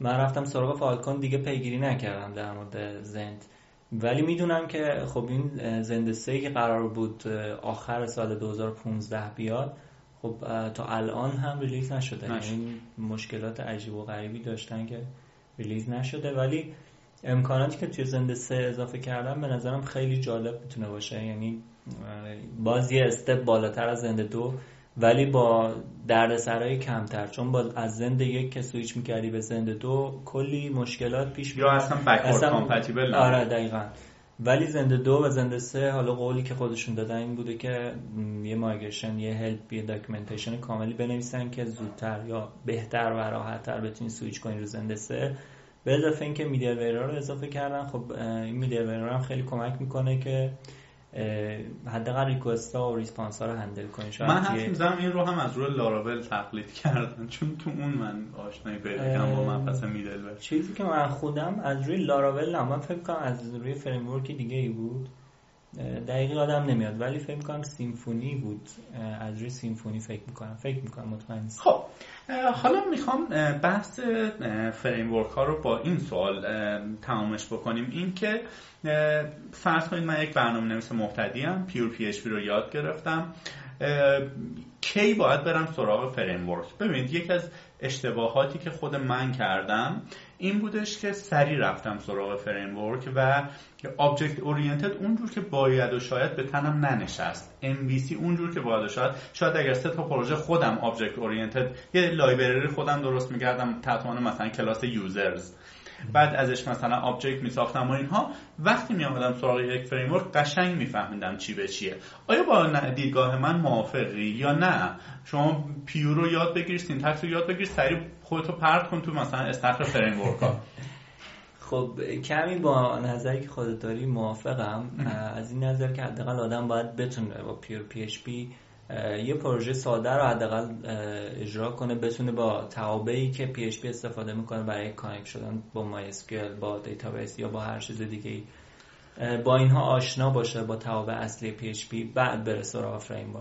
من رفتم سراغ Phalcon دیگه پیگیری نکردم در مورد Zend. ولی می‌دونم که خب این Zend سه که قرار بود آخر سال 2015 بیاد خب تا الان هم release نشده. این یعنی مشکلات عجیب و غریبی داشتن که release نشده. ولی امکاناتی که توی Zend سه اضافه کردن به نظرم خیلی جالب می‌تونه باشه. یعنی باز یه step بالاتر از Zend دو ولی با دردسرای کمتر چون با از Zend یک که سویچ می‌کردی به Zend دو کلی مشکلات پیش یا اصلا backward compatible آره دقیقا. ولی Zend دو و Zend سه حالا قولی که خودشون دادن این بوده که یه migration یه help یه documentation کاملی بنویسن که زودتر یا بهتر و راحتتر بتونی سویچ کنی رو Zend سه. به اضافه اینکه middle رو اضافه کردن خب این middle هم خیلی کمک می‌کنه که حداقل request ها و response ها رو handle کنی. من حرف می‌زنم این رو هم از روی لاراول تقلید کردم چون تو اون من آشنایی پیدا کردم با من پس middle چیزی که من خودم از روی لاراول نه من فکر کنم از روی فریم دیگه ای بود. دقیقی آدم نمیاد ولی فکر می‌کنم Symfony بود. از روی Symfony فکر می‌کنم فکر می‌کنم مطمئن خب حالا می‌خوام بحث فریم ها رو با این سوال تمامش بکنیم. این که فرض کنید من یک برنامه نویس مبتدی هم pure PHP رو یاد گرفتم. کی باید برم سراغ فریم ببینید یکی از اشتباهاتی که خود من کردم این بودش که سریع رفتم سراغ فریم و object oriented اونجور که باید و شاید به تنم ننشست. MVC اونجور که باید و شاید. شاید اگر سه تا پروژه خودم object oriented یه library خودم درست می‌کردم تحت مثلا کلاس users بعد ازش مثلا object میساختم و اینها وقتی می آمدم سراغ یک فریم قشنگ میفهمیدم چی به چیه. آیا با دیدگاه من موافقی یا نه؟ شما PHP رو یاد بگیر syntax رو یاد بگیر سریع خودتو پرت کن تو مثلا استخر فریم ها. خب کمی با نظری که خودت داری موافقم. از این نظر که حداقل آدم باید بتونه با pure PHP یه پروژه ساده رو حداقل اجرا کنه بتونه با توابعی که PHP استفاده می‌کنه برای connect شدن با MySQL با database یا با هر چیز دیگه با اینها آشنا باشه با توابع اصلی PHP بعد بره سراغ فریم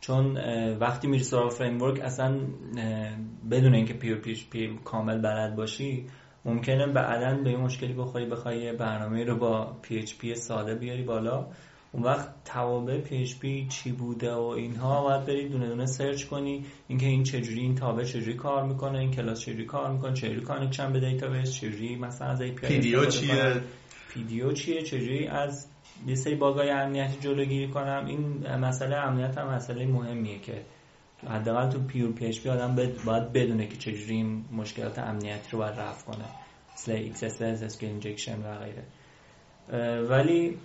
چون وقتی میری سراغ فریم اصلا بدون اینکه PHP کامل بلد باشی ممکنه بعدا به یه مشکلی بخوری بخوای برنامه رو با PHP ساده بیاری بالا. اون وقت توابع PHP چی بوده و اینها باید بری دونه دونه search کنی. اینکه این چجوری این تابع چجوری کار می‌کنه این کلاس چجوری کار می‌کنه چجوری connection به database چجوری مثلا از API PDO چیه؟ PDO چیه؟ چجوری از یه سری bug ای امنیتی جلوگیری کنم. این مسئله امنیت هم مسئله مهمیه که حداقل تو pure PHP آدم باید بدونه که چجوری این مشکلات امنیتی رو باید رفع کنه. مثل XSS, SQL injection و غیره. ولی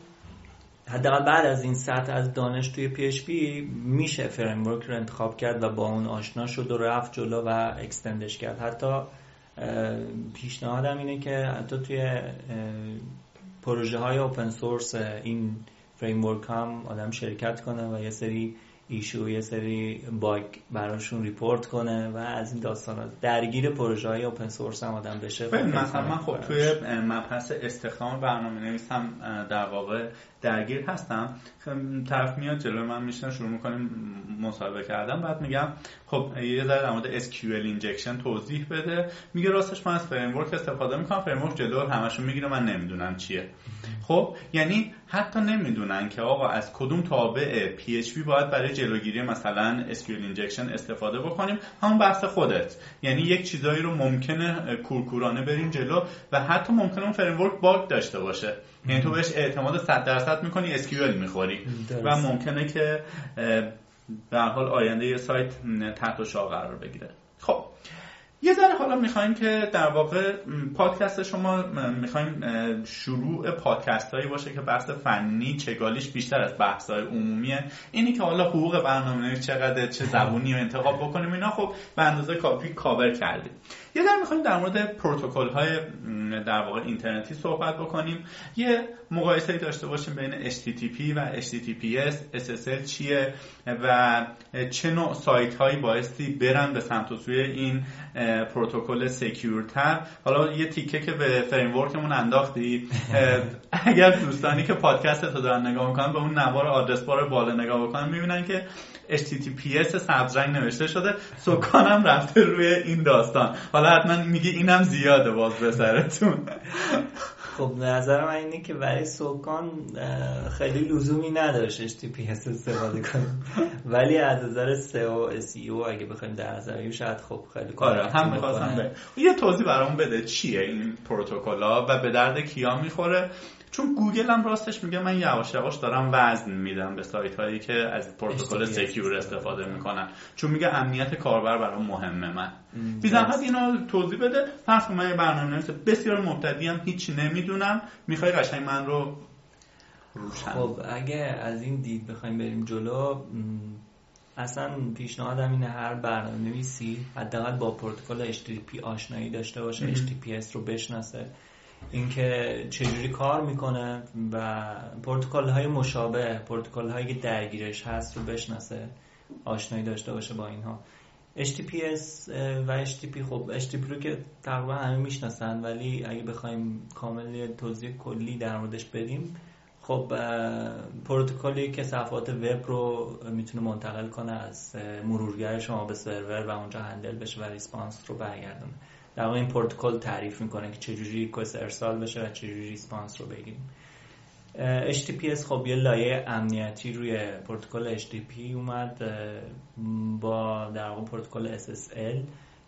حداقل بعد از این سطح از دانش توی PHP میشه فریم رو انتخاب کرد و با اون آشنا شد و رفت جلو و extend ش کرد. حتی پیشنهادم اینه که حتی توی پروژه های اوپن سورس این فریم هم آدم شرکت کنه و یه سری ایشو یه سری باگ براشون ریپورت کنه و از این داستان درگیر پروژه های اوپن سورس هم آدم بشه. مثلا من خب توی مبحث استخدام برنامه نویسم در واقع درگیر هستم. طرف میاد جلو من میشن شروع می‌کنیم مصاحبه کردم بعد میگم خب یه ذره در مورد SQL injection توضیح بده. میگه راستش من از فریم استفاده می‌کنم. فریم جلو همشون می‌گیره. من نمی‌دونم چیه. خب یعنی حتی نمی‌دونن که آقا از کدوم تابع PHP باید برای جلوگیری مثلا SQL injection استفاده بکنیم. همون بحث خودت. یعنی یک چیزایی رو ممکنه کورکورانه بریم جلو و حتی ممکنه اون framework bug داشته باشه. یعنی تو بهش اعتماد 100 درصد می‌کنی SQL می‌خوری. و ممکنه که به حال آینده یه سایت تحت شاه قرار بگیره. خب یه ذره حالا می‌خوایم که در واقع پادکست شما می‌خوایم شروع پادکست هایی باشه که بحث فنی چگالیش بیشتر از بحث های عمومیه. اینی که حالا حقوق برنامه چقدر چه زبونی رو انتخاب بکنیم اینا خب به اندازه کافی کاور کردیم. یه در می‌خوایم در مورد پروتکل های در واقع اینترنتی صحبت بکنیم. یه مقایسه داشته باشیم بین HTTP و HTTPS SSL چیه و چه نوع سایت هایی بایستی برن به سمت و سوی این پروتکل secure تر. حالا یه تیکه که به framework مون انداختی اگر دوستانی که پادکست تو دارن نگاه می‌کنن به اون نوار address bar بالا نگاه بکنن می‌بینن که HTTPS سبز رنگ نوشته شده. سکانم رفته روی این داستان. حالا حتما میگه اینم زیاده باز به سرتون. خب نظر من اینه که برای سکان خیلی لزومی نداشت HTTPS استفاده کنیم. ولی از نظر SEO SEO اگه بخوایم در نظر شاید خب خیلی کار آره هم می‌خواستم یه توضیح برامون بده چیه این پروتکل‌ها و به درد کیا می‌خوره. چون گوگل هم راستش میگه من یواش یواش دارم وزن میدم به سایت هایی که از پروتکل secure استفاده می‌کنن. چون میگه امنیت کاربر برام مهمه من. بی زحمت اینو توضیح بده. فرض من یه برنامه بسیار مبتدی هم هیچ نمی‌دونم. می‌خوای قشنگ من رو روشن خب اگه از این دید بخوایم بریم جلو اصلا پیشنهادم اینه هر برنامه نویسی حداقل با پروتکل HTTP آشنایی داشته باشه HTTPS رو بشناسه. اینکه چجوری کار می‌کنه و پروتکل های مشابه پروتکل هایی که درگیرش هست رو بشناسه آشنایی داشته باشه با اینها. HTTPS و HTTP خب HTTP رو که تقریبا همه می‌شناسن ولی اگه بخوایم کامل توضیح کلی در موردش بدیم خب پروتکلی که صفحات وب رو می‌تونه منتقل کنه از مرورگر شما به سرور و اونجا handle بشه و response رو برگردونه. در واقع این پروتکل تعریف می‌کنه که چجوری request ارسال بشه و چجوری response رو بگیریم. HTTPS خب یه لایه امنیتی روی پروتکل HTTP اومد با در واقع پروتکل SSL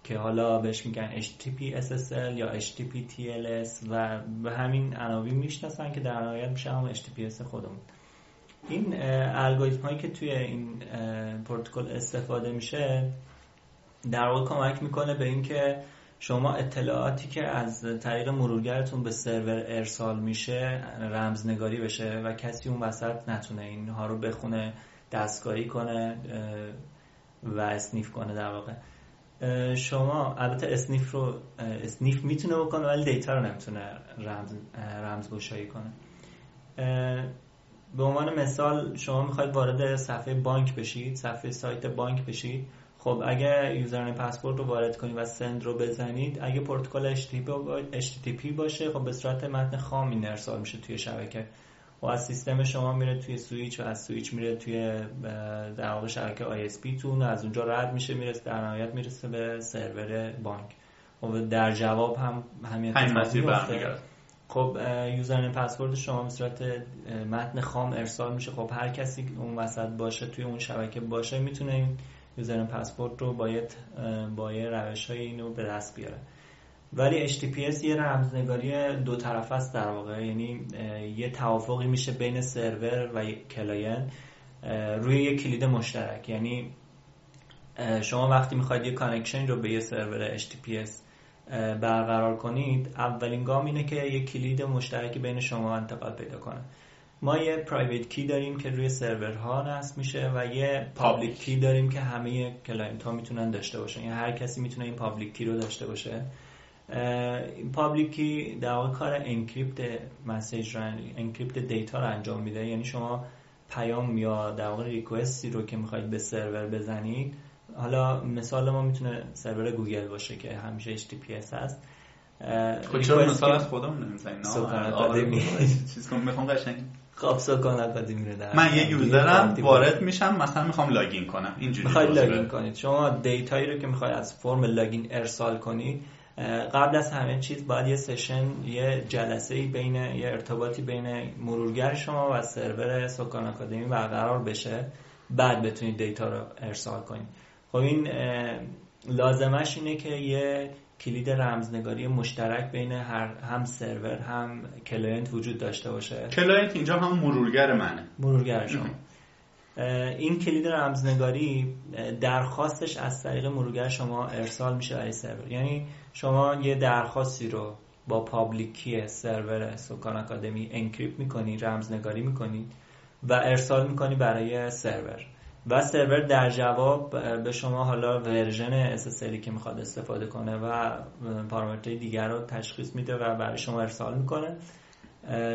که حالا بهش میگن HTTP SSL یا HTTP TLS و به همین عناوین می‌شناسن که در نهایت میشه هم HTTPS خودمون. این الگوریتم هایی که توی این پروتکل استفاده میشه در واقع کمک می‌کنه به اینکه شما اطلاعاتی که از طریق مرورگرتون به سرور ارسال میشه رمزنگاری بشه و کسی اون وسط نتونه اینها رو بخونه دستکاری کنه و sniff کنه در واقع. شما البته sniff رو sniff می‌تونه بکنه ولی data رو نمی‌تونه رمز رمزگشایی کنه. به عنوان مثال شما می‌خواید وارد صفحه بانک بشید صفحه سایت بانک بشید. خب اگر username password رو وارد کنید و send رو بزنید اگه پروتکل HTTP باشه خب به صورت متن خام این ارسال میشه توی شبکه. و از سیستم شما میره توی سویچ و از سویچ میره توی در واقع شبکه ISP تون و از اونجا رد میشه می‌رسه در نهایت می‌رسه به سرور بانک. خب در جواب هم همین اتفاق خب username password شما به صورت متن خام ارسال میشه. خب هر کسی اون وسط باشه توی اون شبکه باشه می‌تونه user password رو باید با یه روش های اینو به دست بیاره. ولی HTTPS یه رمزنگاری دو طرفه است در واقع. یعنی یه توافقی میشه بین سرور و client روی یه کلید مشترک. یعنی شما وقتی می‌خواید یه connection رو به یه سرور HTTPS برقرار کنید اولین گام اینه که یه کلید مشترکی بین شما انتقال پیدا کنه. ما یه private key داریم که روی سرورها نصب میشه و یه public key داریم که همه client ها می‌تونن داشته باشن. یعنی هر کسی می‌تونه این public key رو داشته باشه. این public key در واقع کار encrypt message رو encrypt data رو انجام میده. یعنی شما پیام یا در واقع request ی رو که می‌خواید به سرور بزنید. حالا مثال ما می‌تونه سرور گوگل باشه که همیشه HTTPS هست. خب چرا مثال از خودم نمی‌زنید چیز کنم می‌خوام قشنگ سکان اکادمی رو در من یه user م وارد میشم مثلا می‌خوام login کنم. اینجوری می‌خواید login کنید. شما data یی رو که می‌خواید از فرم login ارسال کنید قبل از همه چیز باید یه session یه جلسه بین یه ارتباطی بین مرورگر شما و سرور سکان اکادمی برقرار بشه بعد بتونید data رو ارسال کنید. خب این لازمش اینه که یه کلید رمزنگاری مشترک بین هر هم سرور هم client وجود داشته باشه؟ client اینجا هم مرورگر منه. مرورگر شما. این کلید رمزنگاری درخواستش از طریق مرورگر شما ارسال میشه برای سرور. یعنی شما یه درخواستی رو با public key سرور سکان اکادمی encrypt می‌کنی رمزنگاری می‌کنی و ارسال می‌کنی برای سرور. و سرور در جواب به شما حالا version SSL که می‌خواد استفاده کنه و پارامترهای دیگر رو تشخیص میده و برای شما ارسال می‌کنه.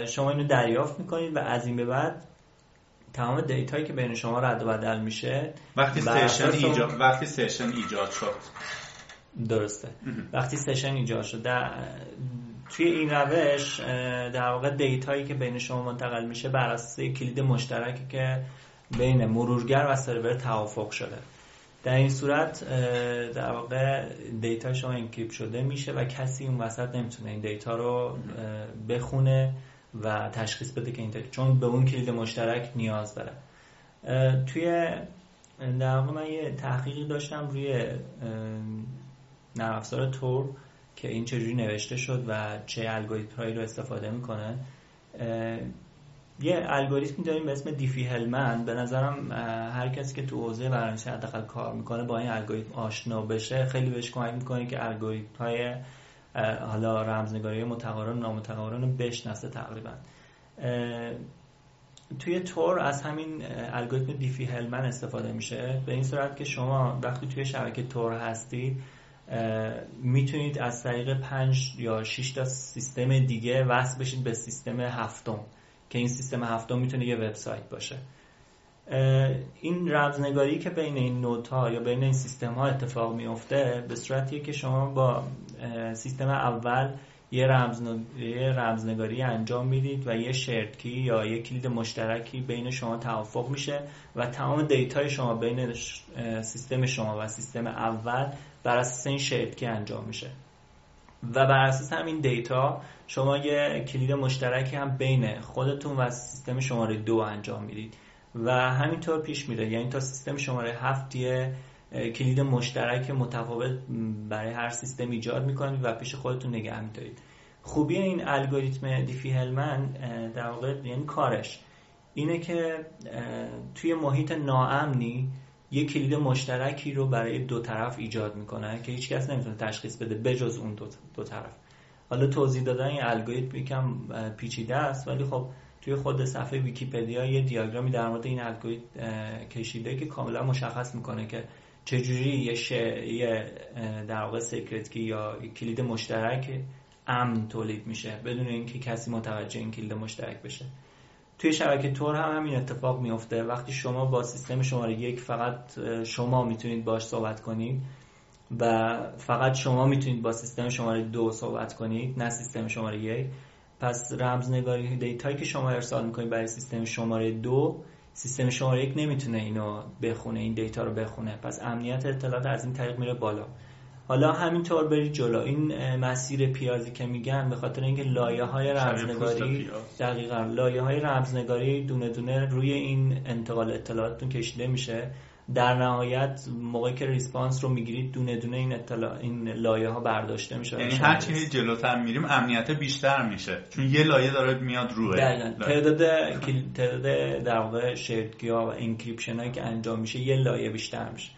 شما اینو دریافت می‌کنید و از این به بعد تمام data یی که بین شما رد و بدل میشه وقتی session ایجاد وقتی session ایجاد شد. درسته. وقتی session ایجاد شد در... توی این روش در واقع data یی که بین شما منتقل میشه بر اساس کلید مشترکی که بین مرورگر و سرور توافق شده. در این صورت در واقع data شما encrypt شده میشه و کسی اون وسط نمی‌تونه این data رو بخونه و تشخیص بده که این دیتا چون به اون کلید مشترک نیاز داره. توی در واقع من یه تحقیقی داشتم روی نرم افزار تور که این چجوری نوشته شد و چه الگوریتم رو استفاده می‌کنه. یه الگوریتمی داریم به اسم دیفی هلمن به نظرم هر کسی که تو حوزه برنامه‌نویسی حداقل کار می‌کنه با این الگوریتم آشنا بشه خیلی بهش کمک می‌کنه که الگوریتم های حالا رمزنگاری متقارن و نامتقارن رو بشناسه تقریبا. توی تور از همین الگوریتم دیفی هلمن استفاده میشه. به این صورت که شما وقتی توی شبکه تور هستید می‌تونید از طریق پنج یا 6 تا سیستم دیگه وصل بشید به سیستم هفتم. که این سیستم هفتم می‌تونه یه وبسایت باشه. این رمزنگاری که بین این نوت ها یا بین این سیستم ها اتفاق میفته به صورتیه که شما با سیستم اول یه, رمزنگاری انجام می‌دید و یه shared یا یه کلید مشترکی بین شما توافق میشه و تمام data ی شما بین سیستم شما و سیستم اول بر اساس این shared انجام میشه. و بر اساس همین data شما یه کلید مشترکی هم بین خودتون و سیستم شماره دو انجام می‌دید و همینطور پیش میره. یعنی تا سیستم شماره هفت یه کلید مشترک متفاوت برای هر سیستم ایجاد می‌کنید و پیش خودتون نگه میدارید. خوبی این الگوریتم دیفی هلمن در واقع یعنی کارش اینه که توی محیط ناامنی یه کلید مشترکی رو برای دو طرف ایجاد می‌کنه که هیچ کس نمی‌تونه تشخیص بده بجز اون دو, دو طرف. حالا توضیح دادن این الگوریتم یکم پیچیده است ولی خب توی خود صفحه ویکیپدیا یه دیاگرامی در مورد این الگوریتم کشیده که کاملا مشخص می‌کنه که چجوری یه, ش... یه در واقع secret key یا کلید مشترک امن تولید میشه بدون اینکه کسی متوجه این کلید مشترک بشه. توی شبکه تور هم همین اتفاق میفته وقتی شما با سیستم شماره یک فقط شما می‌تونید باش صحبت کنید و فقط شما می‌تونید با سیستم شماره دو صحبت کنید نه سیستم شماره یک. پس رمزنگاری data یی که شما ارسال می‌کنید برای سیستم شماره دو سیستم شماره یک نمی‌تونه اینو بخونه این data رو بخونه. پس امنیت اطلاعات از این طریق میره بالا. حالا همینطور برید جلو. این مسیر پیازی که میگن به خاطر اینکه لایه های رمزنگاری دقیقا لایه های رمزنگاری دونه دونه روی این انتقال اطلاعاتتون کشیده میشه. در نهایت موقعی که response رو می‌گیرید دونه دونه این اطلاع این لایه ها برداشته میشه یعنی هر چی جلوتر میریم امنیت بیشتر میشه. چون یه لایه داره میاد روی تعداد تعداد در واقع shared key ها و encryption هایی که انجام میشه یه لایه بیشتر میشه.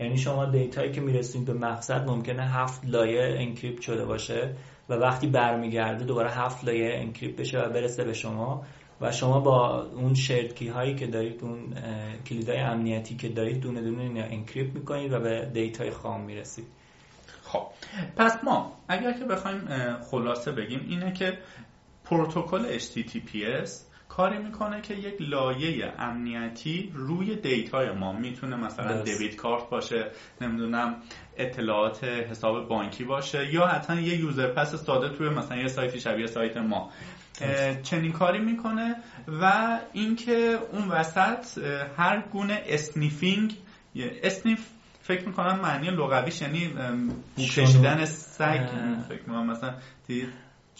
یعنی شما data یی که می‌رسید به مقصد ممکنه هفت لایه encrypt شده باشه و وقتی برمیگرده دوباره هفت لایه encrypt بشه و برسه به شما و شما با اون shared key هایی که دارید اون کلیدهای امنیتی که دارید دونه دونه اینا encrypt می‌کنید و به data ی خام می‌رسید. خب پس ما اگر که بخوایم خلاصه بگیم اینه که پروتکل HTTPS کاری می‌کنه که یک لایه امنیتی روی data ی ما. می‌تونه مثلا debit card باشه نمی‌دونم اطلاعات حساب بانکی باشه یا حتی یه user pass ساده توی مثلا یه سایتی شبیه سایت ما. چنین کاری می‌کنه و اینکه اون وسط هر گونه sniffing sniff فکر می‌کنم معنی لغویش یعنی کشیدن سگ فکر می‌کنم مثلا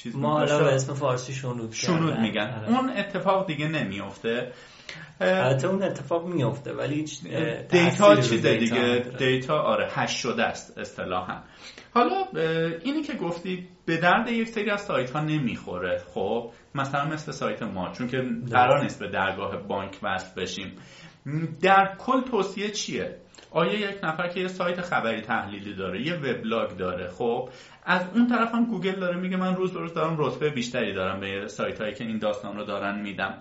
چیز ما حالا به اسم فارسی شنود شنود میگن. آره. اون اتفاق دیگه نمیفته البته اون اتفاق میفته ولی data چیزه دیگه. data آره hash شده است اصطلاحا. حالا اینی که گفتی به درد یک سری از سایت ها نمی‌خوره. خب مثلا مثل سایت ما چون که قرار نیست به درگاه بانک وصل بشیم. در کل توصیه چیه؟ آیا یک نفر که یه سایت خبری تحلیلی داره یه وبلاگ داره خب از اون طرف هم گوگل داره میگه من روز روز دارم رتبه بیشتری دارم به سایت هایی که این داستان رو دارن میدم.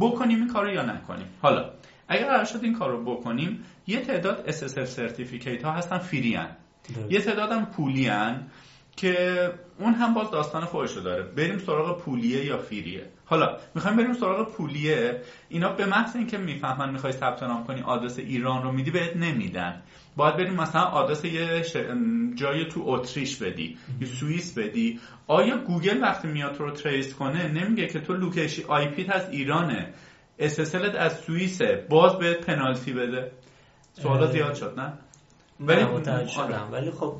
بکنیم این کار رو یا نکنیم؟ حالا اگر قرار شد این کار رو بکنیم یه تعداد SSL certificate ها هستن free هن. یه تعداد هم پولی هن که اون هم باز داستان خودش رو داره. بریم سراغ پولیه یا free یه. حالا می‌خوایم بریم سراغ پولیه. اینا به محض اینکه می‌فهمن می‌خوای ثبت نام کنی آدرس ایران رو میدی بهت نمیدن. باید بریم مثلا آدرس یه جای تو اتریش بدی یا سوئیس بدی. آیا گوگل وقتی میاد تو رو trace کنه نمیگه که تو location IP ت از ایرانه. SSL از سوئیسه. باز بهت پنالتی بده. سوالا زیاد شد نه؟ ولی آره. ولی خب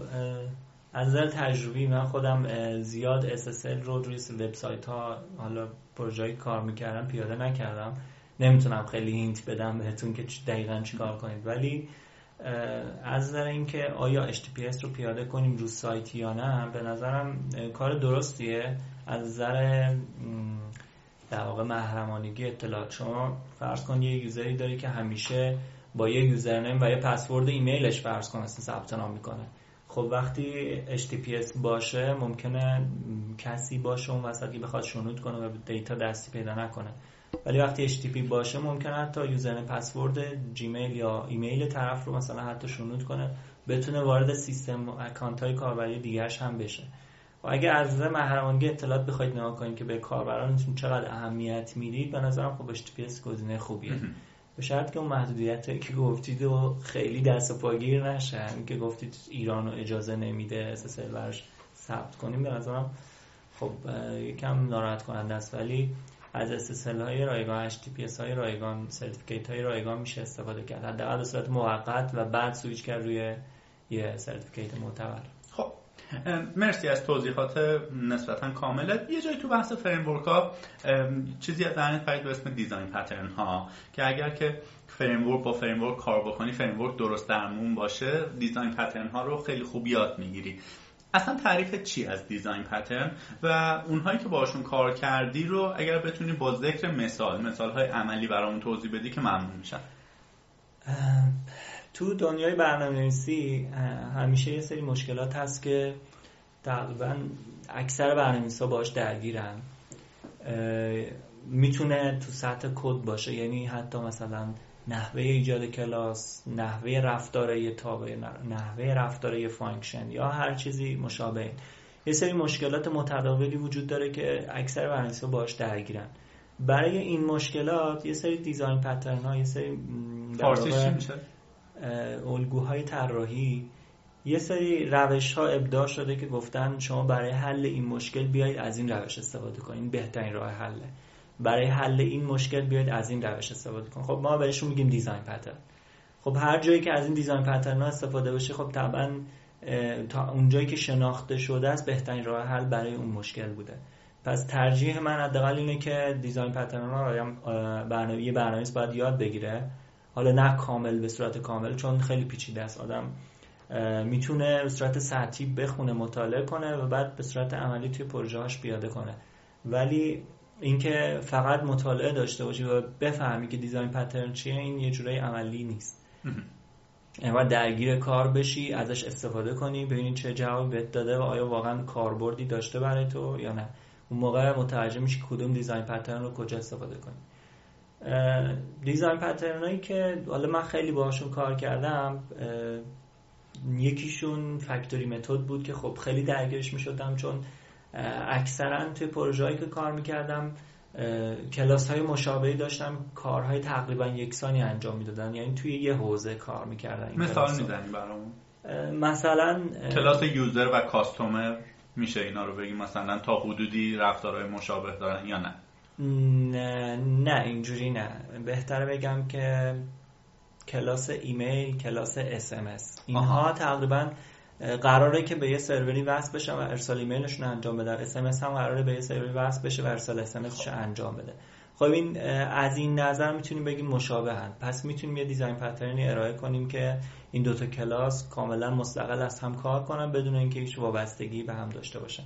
از نظر تجربی من خودم زیاد SSL رو روی وبسایت ها حالا پروژه کار می‌کردم پیاده نکردم. نمی‌تونم خیلی hint بدم بهتون که دقیقا چیکار کنید. ولی از نظر اینکه آیا HTTPS رو پیاده کنیم رو سایت یا نه به نظرم کار درستیه. از نظر در واقع محرمانگی اطلاعات شما فرض کن یه user ی داری که همیشه با یه username و یه پسورد ایمیلش فرض کن اصلا ثبت نام می‌کنه. خب وقتی HTTPS باشه ممکنه کسی باشه اون وسط که بخواد شنود کنه و data درستی پیدا نکنه. ولی وقتی HTTP باشه ممکنه حتی user password Gmail یا ایمیل طرف رو مثلا حتی شنود کنه بتونه وارد سیستم account های کاربری دیگرش هم بشه. و اگه از محرمانگی اطلاعات بخواید نگاه کنید که به کاربرانتون چقدر اهمیت می‌دید به نظرم خب HTTPS گزینه خوبیه. به شرط که اون محدودیت که گفتید و خیلی دست پاگیر نشن که گفتید ایران رو اجازه نمیده SSL برش ثبت کنیم. به نظرم خب یکم ناراحت کننده است. ولی از SSL های رایگان HTTPS های رایگان certificate های رایگان میشه استفاده کرد. حداقل به صورت موقت و بعد سویچ کرد روی یه certificate معتبر. مرسی از توضیحات نسبتا کاملت. یه جایی تو بحث framework ها چیزی از ذهنت پرید به اسم design pattern ها که اگر که framework با framework کار بکنی framework درست درمون باشه design pattern ها رو خیلی خوب یاد می‌گیری. اصلا تعریف چی از دیزاین پترن و اونهایی که باشون کار کردی رو اگر بتونی با ذکر مثال مثال های عملی برامون توضیح بدی که ممنون میشن تو دنیای برنامه‌نویسی همیشه یه سری مشکلات هست که تقریبا اکثر برنامه‌نویسا باش درگیرن. می‌تونه تو سطح کد باشه یعنی حتی مثلا نحوه ایجاد کلاس نحوه رفتار یه تابع نحوه رفتار یه function یا هر چیزی مشابه. یه سری مشکلات متداولی وجود داره که اکثر برنامه‌نویسا باش درگیرن. برای این مشکلات یه سری design pattern ها یه سری الگوهای طراحی یه سری روش ها ابداع شده که گفتن شما برای حل این مشکل بیایید از این روش استفاده کنید بهترین راه حله. برای حل این مشکل بیاید از این روش استفاده کنید. خب ما بهشون میگیم design pattern. خب هر جایی که از این دیزاین پترن ها استفاده بشه خب طبعا تا اونجایی که شناخته شده است بهترین راه حل برای اون مشکل بوده. پس ترجیح من حداقل اینه که دیزاین پترن ها برنامه یه برنامه‌نویس باید یاد بگیره. حالا نه کامل به صورت کامل چون خیلی پیچیده است. آدم می‌تونه به صورت سطحی بخونه مطالعه کنه و بعد به صورت عملی توی پروژه‌هاش پیاده کنه. ولی اینکه فقط مطالعه داشته باشی و بفهمی که دیزاین پترن چیه این یه جورایی عملی نیست. و درگیر کار بشی ازش استفاده کنی ببینی چه جواب بهت داده و آیا واقعا کاربردی داشته برای تو یا نه. اون موقع متوجه میشی کدوم دیزاین پترن رو کجا استفاده کنی. دیزاین پترن هایی که حالا من خیلی باهاشون کار کردم یکیشون فکتوری متد بود که خب خیلی درگیرش می شدم چون اکثرا توی پروژه‌ای که کار می‌کردم کلاس های مشابهی داشتم کارهای تقریبا یکسانی انجام می‌دادن. یعنی توی یه حوزه کار می‌کردن مثال می‌زنی برامون. مثلا کلاس user و customer میشه اینا رو بگیم. مثلا تا حدودی رفتارهای مشابه دارن یا نه. نه نه اینجوری نه. بهتره بگم که کلاس ایمیل کلاس SMS. اینها تقریبا قراره که به یه سروری وصل بشه و ارسال ایمیلشون انجام بده. SMS هم قراره به یه سروری وصل بشه و ارسال SMS انجام بده. خب این از این نظر می‌تونیم بگیم مشابهن پس می‌تونیم یه design pattern ی ارائه کنیم که این دوتا کلاس کاملا مستقل از هم کار کنن بدون اینکه هیچ وابستگی به هم داشته باشن.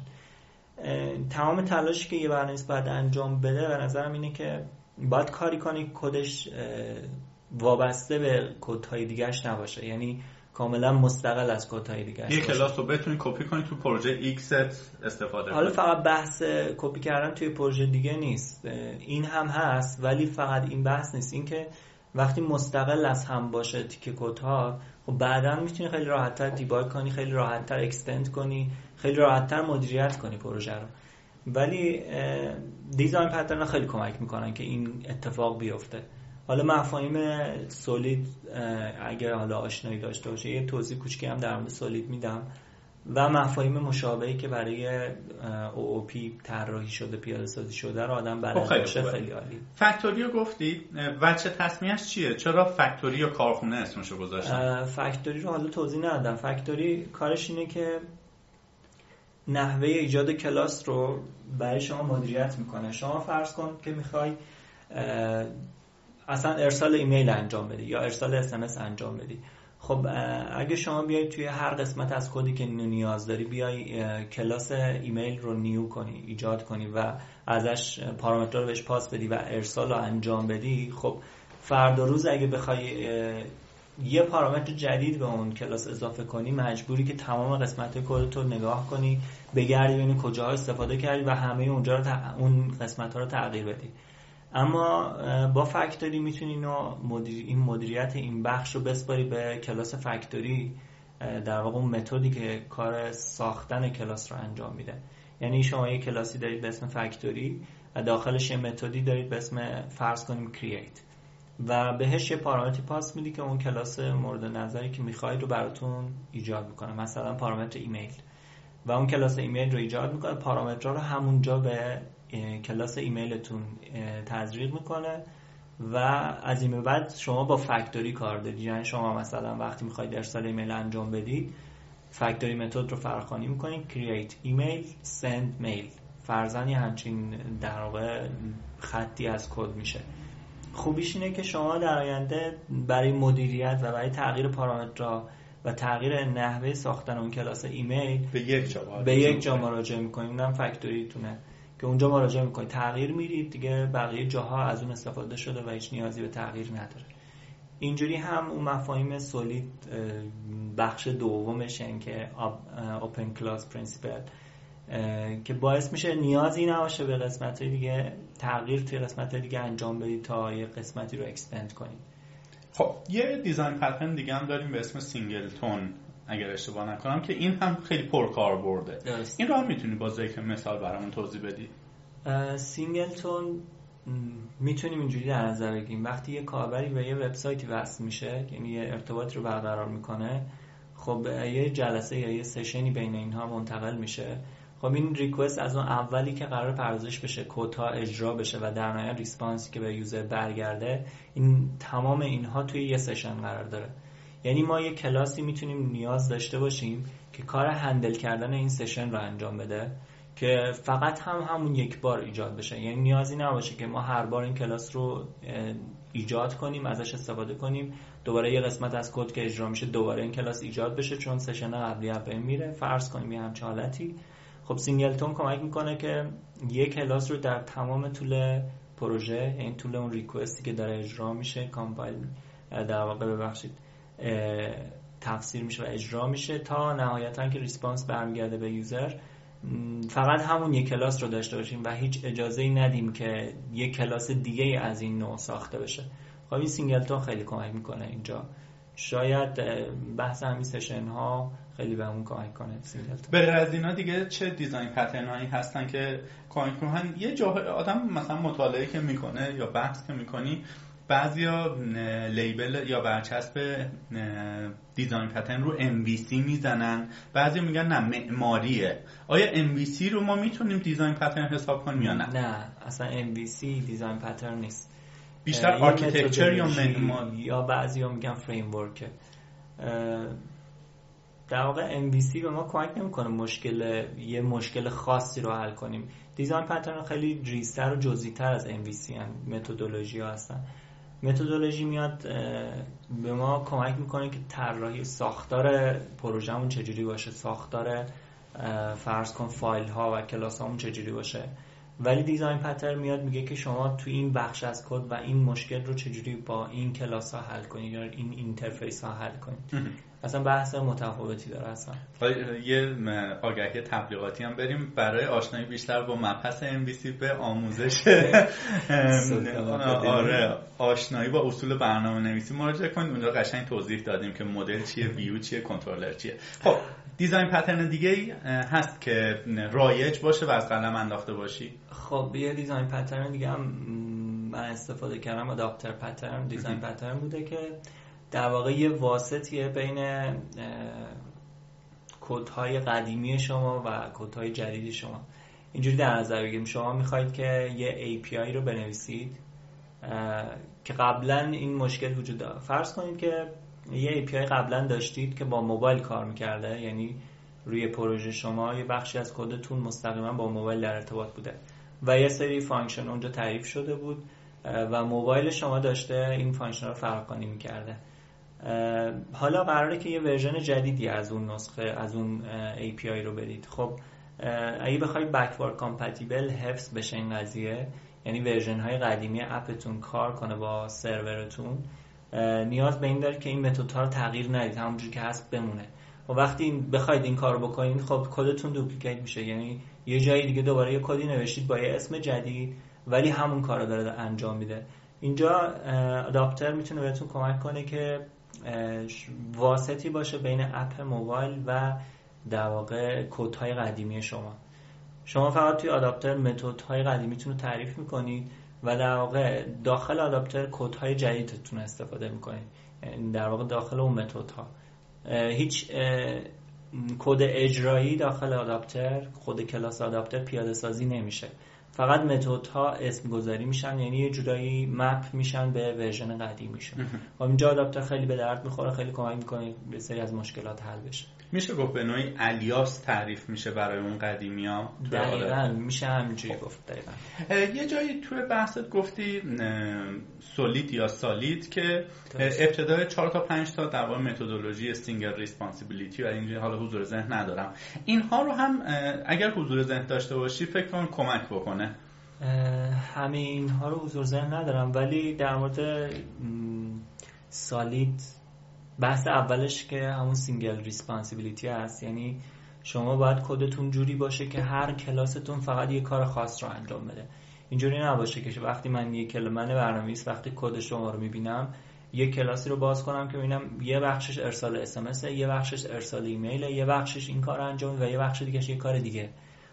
تمام تلاشی که یه برنامه‌نویس باید انجام بده به نظرم اینه که باید کاری کنی کدش وابسته به کدهای دیگهش نباشه. یعنی کاملا مستقل از کدهای دیگه یه کلاس رو بتونی کپی کنی تو پروژه X استفاده حالا فقط بحث کپی کردن توی پروژه دیگه نیست. این هم هست ولی فقط این بحث نیست. اینکه وقتی مستقل از هم باشه تیکه کدها خب بعدا می‌تونی خیلی راحتتر دیباگ کنی خیلی راحتتر اکستند کنی. خیلی راحتتر مدیریت کنی پروژه رو. ولی دیزاین پترن خیلی کمک می‌کنن که این اتفاق بیفته. حالا مفاهیم سولید اگر حالا آشنایی داشته باشه یه توضیح کوچکی هم در مورد سولید میدم. و مفاهیم مشابهی که برای OOP طراحی شده پیاده سازی شده رو آدم بلد خب، باشه خیلی عالی. factory رو گفتی وجه تسمیه‌ش چیه؟ چرا factory یا کارخونه اسمشو گذاشتن؟ factory رو حالا توضیح ندادم. factory کارش اینه که نحوه ایجاد کلاس رو برای شما مدیریت می‌کنه. شما فرض کن که می‌خوای اصلا ارسال ایمیل انجام بدی یا ارسال SMS انجام بدی. خب اگه شما بیای توی هر قسمت از کدی که نیاز داری بیای کلاس ایمیل رو new کنی ایجاد کنی و ازش پارامتر رو بهش پاس بدی و ارسال رو انجام بدی خب فردا روز اگه بخوای یه پارامتر جدید به اون کلاس اضافه کنی مجبوری که تمام قسمت کد رو نگاه کنی بگردی ببینی کجاها استفاده کردی و همه اونجا رو اون قسمت ها رو تغییر بدی. اما با فکتوری می‌تونی مدیر... این مدیریت این بخش رو بسپاری به کلاس فکتوری در واقع اون متدی که کار ساختن کلاس رو انجام میده. یعنی شما یه کلاسی دارید به اسم factory و داخلش یه متدی دارید به اسم فرض کنیم create و بهش یه پارامتری پاس میدی که اون کلاس مورد نظری که می‌خواید رو براتون ایجاد می‌کنه. مثلا پارامتر ایمیل. و اون کلاس ایمیل رو ایجاد می‌کنه. پارامترها رو همونجا به کلاس ایمیلتون تزریق می‌کنه و از این بعد شما با factory کار دارید. یعنی شما مثلا وقتی می‌خواید ارسال ایمیل انجام بدید فکتوری متد رو فراخوانی می‌کنید. create ایمیل send mail. فرزن همچین در واقع خطی از کد میشه. خوبیش اینه که شما در آینده برای مدیریت و برای تغییر پارامترها و تغییر نحوه ساختن اون کلاس ایمیل به یک جا به یک جا مراجعه می‌کنید. اونم فکتوریتونه که اونجا مراجعه می‌کنید. تغییر میرید دیگه بقیه جاها از اون استفاده شده و هیچ نیازی به تغییر نداره. اینجوری هم اون مفاهیم SOLID بخش دومش این که open close principle که باعث میشه نیازی نباشه به قسمت دیگه تغییر توی قسمت دیگه انجام بدید تا یه قسمتی رو extend کنید خب یه design pattern دیگه هم داریم به اسم singleton اگر اشتباه نکنم که این هم خیلی پرکار برده این رو هم می‌تونی با ذکر مثال برامون توضیح بدی؟ سینگلتون می‌تونیم اینجوری در نظر بگیریم. وقتی یه کاربری به یه وبسایتی وصل میشه یعنی یه ارتباط رو برقرار می‌کنه خب یه جلسه یا یه session ی بین اینها منتقل میشه. خب این request از اون اولی که قرار پردازش بشه کدها اجرا بشه و در نهایت response ی که به user برگرده این تمام اینها توی یه session قرار داره. یعنی ما یه کلاسی می‌تونیم نیاز داشته باشیم که کار handle کردن این session رو انجام بده که فقط هم همون یک بار ایجاد بشه. یعنی نیازی نباشه که ما هر بار این کلاس رو ایجاد کنیم ازش استفاده کنیم. دوباره یه قسمت از کد که اجرا میشه دوباره این کلاس ایجاد بشه چون session قبلی هم میره. فرض کنیم یه همچه حالتی. خب singleton کمک می‌کنه که یه کلاس رو در تمام طول پروژه این یعنی طول اون request ی که داره اجرا میشه compile در واقع ببخشید تفسیر میشه و اجرا میشه تا نهایتا که response برمیگرده به user. فقط همون یک کلاس رو داشته باشیم و هیچ اجازه ای ندیم که یک کلاس دیگه از این نوع ساخته بشه. خب این singleton خیلی کمک می‌کنه اینجا. شاید بحث همین session ها خیلی بهمون کمک کنه. سینگلتون بعد از اینا دیگه چه design pattern هایی هستن که کمک می‌کنن؟ یه جا آدم مثلا مطالعه که می‌کنه یا بحث که می‌کنی بعضیا label یا برچسب design pattern رو MVC می‌زنن. بعضی میگن نه معماریه. آیا MVC رو ما می‌تونیم دیزاین پترن حساب کنیم یا نه؟ نه اصلا MVC design pattern نیست. بیشتر architecture یا یا بعضی ها میگن framework ه. در واقع MVC به ما کمک نمی‌کنه مشکل یه مشکل خاصی رو حل کنیم. design pattern خیلی ریزتر و جزئی‌تر از MVC هن متدولوژی هستن متدولوژی میاد به ما کمک می‌کنه که طراحی ساختار پروژهمون چجوری باشه ساختار فرض کن فایل ها و کلاس‌هامون چجوری باشه. ولی design pattern میاد میگه که شما تو این بخش از کد و این مشکل رو چجوری با این کلاس ها حل کنید یا این interface ها حل کنید. اصلا بحث متفاوتی داره اصلا. یه آگهی تبلیغاتی هم بریم. برای آشنایی بیشتر با مبحث MVC به آموزش. آره آشنایی با اصول برنامه نویسی مراجعه کنید. اونجا قشنگ توضیح دادیم که مدل چیه ویو چیه کنترلر چیه. خب دیزاین پترن دیگه هست که رایج باشه و از قلم انداخته باشی. خب یه دیزاین پترن دیگه هم من استفاده کردم. اداپتر پترن دیزاین پترن بوده که در واقع یه واسطیه بین کودهای قدیمی شما و کودهای جدید شما. اینجوری در نظر بگیریم. شما می‌خواید که یه API رو بنویسید که قبلا این مشکل وجود داره. فرض کنید که یه API قبلا داشتید که با موبایل کار می‌کرده یعنی روی پروژه شما یه بخشی از کدتون مستقیما با موبایل در ارتباط بوده و یه سری function اونجا تعریف شده بود و موبایل شما داشته این function رو فراخوانی می‌کرده. حالا قراره که یه version جدیدی از اون نسخه از اون API رو بدید. خب اگه بخواید backward compatible حفظ بشه این قضیه یعنی version های قدیمی app تون کار کنه با سرورتون نیاز به این داره که این متد ها رو تغییر ندید همونجوری که هست بمونه. و وقتی بخواید این کار بکنید خب کدتون دوپلیکیت میشه. یعنی یه جایی دیگه دوباره یه کدی نوشتید با یه اسم جدید ولی همون کار رو داره انجام میده. اینجا آداپتر می‌تونه بهتون کمک کنه که واسطی باشه بین اپ موبایل و در واقع کودهای قدیمی شما. شما فقط توی آداپتر متد های قدیمیتون رو تعریف می‌کنید و در واقع داخل adapter کدهای جدیدتون استفاده می‌کنید. یعنی در واقع داخل اون متد ها هیچ کد اجرایی داخل adapter خود کلاس adapter پیاده سازی نمیشه. فقط متد ها اسم گذاری میشن یعنی یه جورایی map میشن به version قدیمیشون خب اینجا adapter خیلی به درد می‌خوره خیلی کمک می‌کنه به سری از مشکلات حل بشه. میشه گفت به نوعی alias تعریف میشه برای اون قدیمی ها؟ دقیقا میشه همینجوری گفت دقیقا. یه جایی توی بحثت گفتی SOLID یا SOLID که ابتدای 4 تا 5 تا در واقع متدولوژی single responsibility و اینجوری حالا حضور ذهن ندارم. اینها رو هم اگر حضور ذهن داشته باشی فکر کنم کمک بکنه. همه اینها رو حضور ذهن ندارم ولی در مورد SOLID بحث اولش که همون single responsibility هست. یعنی شما باید کدتون جوری باشه که هر کلاستون فقط یه کار خاص رو انجام بده. اینجوری نباشه که وقتی من یه کلمه برنامه‌نویس وقتی کد شما رو می‌بینم یه کلاسی رو باز کنم که ببینم یه بخشش ارسال اس یه بخشش ارسال ایمیل یه بخشش این کار انجام و یه بخش دیگه یه کار دیگه.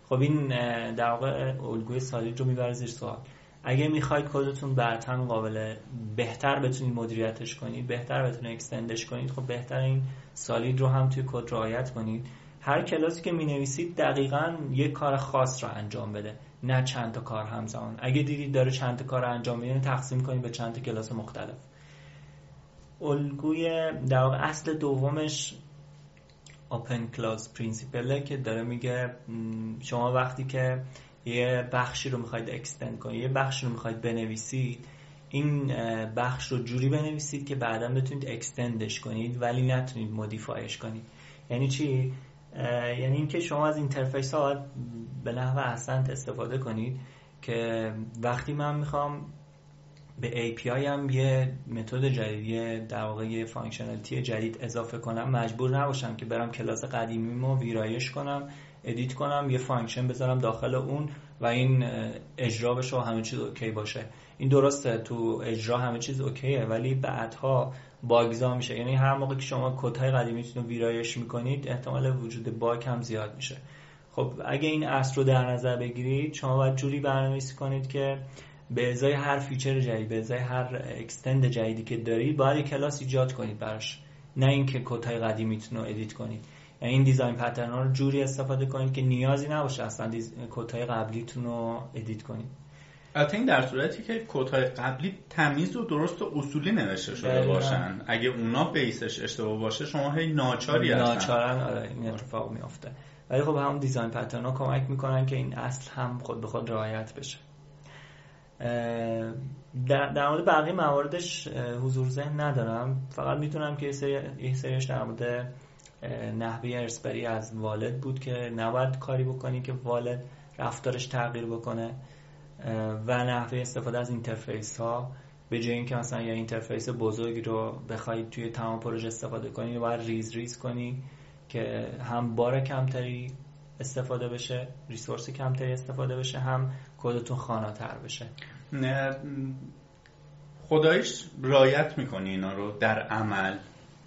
خب این در واقع الگوی SOLID رو می‌بره زیر سوال. اگه می‌خواید کدتون بعدا قابل بهتر بتونید مدیریتش کنید بهتر بتونید extend ش کنید خب بهتر این SOLID رو هم توی کد رعایت کنید. هر کلاسی که می نویسید دقیقا یک کار خاص رو انجام بده نه چند تا کار همزمان. اگه دیدید داره چند تا کار انجام میده تقسیم کنید به چند تا کلاس مختلف. الگوی در واقع اصل دومش open close principle ه که داره میگه شما وقتی که یه بخشی رو می‌خواید extend کنید یه بخشی رو می‌خواید بنویسید. این بخش رو جوری بنویسید که بعدا بتونید extend ش کنید ولی نتونید modify ش کنید. یعنی چی؟ یعنی اینکه شما از interface ها به نحو احسنت استفاده کنید که وقتی من می‌خوام به API هم یه متد جدیدی در واقع یه functionality جدید اضافه کنم مجبور نباشم که برم کلاس قدیمیمو ویرایش کنم. edit کنم یه function بذارم داخل اون و این اجرا بشه و همه چیز okay باشه. این درسته تو اجرا همه چیز okay ه ولی بعدها bug زا میشه. یعنی هر موقع که شما کدهای قدیمیتون رو ویرایش می‌کنید احتمال وجود bug هم زیاد میشه. خب اگه این اصل رو در نظر بگیرید شما باید جوری برنامه‌نویسی کنید که به ازای هر feature جدید به ازای هر extend جدیدی که دارید باید کلاس ایجاد کنید براش. نه اینکه کدهای قدیمیتون رو edit کنید. این design pattern رو جوری استفاده کنید که نیازی نباشه اصلا کدهای قبلیتون رو edit کنید. البته این در صورتی که کدهای قبلی تمیز و درست و اصولی نوشته شده باشن. اگه اونا base ش اشتباه باشه شما هی ناچاری هستن. ناچارن آره این اتفاق میافته. ولی خب همون design pattern ها کمک می‌کنن که این اصل هم خود به خود رعایت بشه. در مورد بقیه مواردش حضور ذهن ندارم. فقط می‌تونم که یه سریش در مورد نحوه ارث‌بری از والد بود که نباید کاری بکنی که والد رفتارش تغییر بکنه و نحوه استفاده از interface ها به جای اینکه مثلا یه interface بزرگی رو بخواید توی تمام پروژه استفاده کنی باید ریز ریز کنی که هم بار کمتری استفاده بشه resource کمتری استفاده بشه هم کدتون خاناتر بشه. نه خدایش رایت می‌کنی اینا رو در عمل.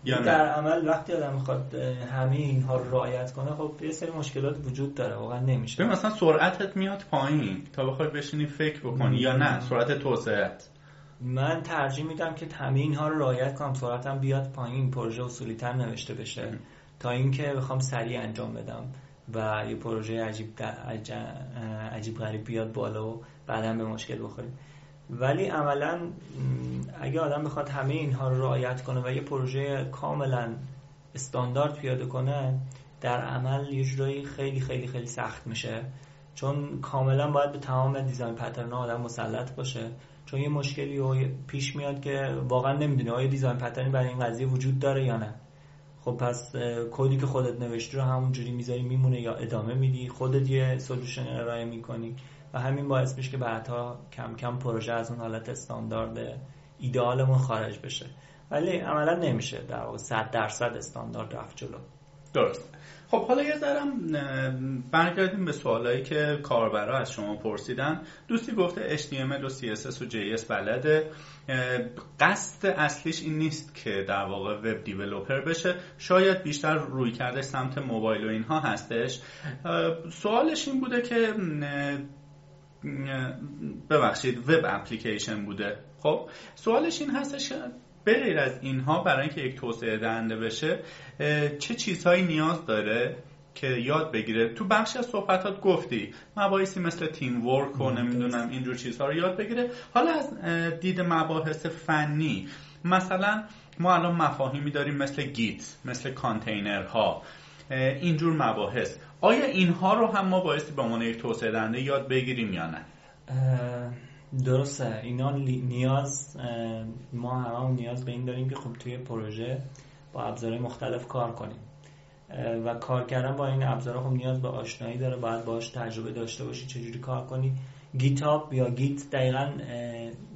یا در عمل وقتی آدم می‌خواد همه اینها رو رعایت کنه خب یه سری مشکلات وجود داره واقعا نمیشه. ببین مثلا سرعتت میاد پایین تا بخوای بشینی فکر بکنی یا نه؟ سرعت توسعت من ترجیح میدم که همه اینها رو رعایت کنم سرعتم بیاد پایین پروژه اصولی تر نوشته بشه. تا اینکه بخوام سریع انجام بدم و یه پروژه عجیب عجیب غریب بیاد بالا و بعدا به مشکل بخوریم. ولی عملا اگه آدم بخواد همه اینها رو رعایت کنه و یه پروژه کاملا استاندارد پیاده کنه در عمل یه جورایی خیلی خیلی خیلی سخت میشه. چون کاملا باید به تمام دیزاین پترن آدم مسلط باشه. چون یه مشکلی پیش میاد که واقعا نمی‌دونه آیا دیزاین پترنی برای این قضیه وجود داره یا نه. خب پس کدی که خودت نوشتی رو همونجوری می‌ذاری میمونه یا ادامه میدی. خودت یه سولوشن ارائه می‌کنی. و همین باعث میشه که بعدها کم کم پروژه از اون حالت استاندارد ایدئالمون خارج بشه. ولی عملا نمیشه در واقع 100 درصد استاندارد رفت جلو. درست. خب حالا یه ذرم برگردیم به سوالایی که کاربرا از شما پرسیدن. دوستی گفته HTML و CSS و JS بلده. قصد اصلیش این نیست که در واقع وب دیولوپر بشه. شاید بیشتر روی کرده سمت موبایل و اینها هستش. سوالش این بوده که ببخشید وب اپلیکیشن بوده. خب سوالش این هستش غیر از اینها برای اینکه یک توسعه دهنده بشه چه چیزهایی نیاز داره که یاد بگیره؟ تو بخش از صحبتات گفتی مباحثی مثل تیم ورک و نمی‌دونم اینجور چیزها رو یاد بگیره. حالا از دید مباحث فنی مثلا ما الان مفاهیمی داریم مثل گیت مثل کانتینرها اینجور مباحث. آیا اینها رو هم ما بایستی به عنوان یک توسعه دهنده یاد بگیریم یا نه؟ درسته. اینا نیاز ما همه نیاز به این داریم که خب توی پروژه با ابزارهای مختلف کار کنیم. و کار کردن با این ابزارها خب نیاز به آشنایی داره. باید باش تجربه داشته باشی چجوری کار کنی. GitHub یا Git دقیقا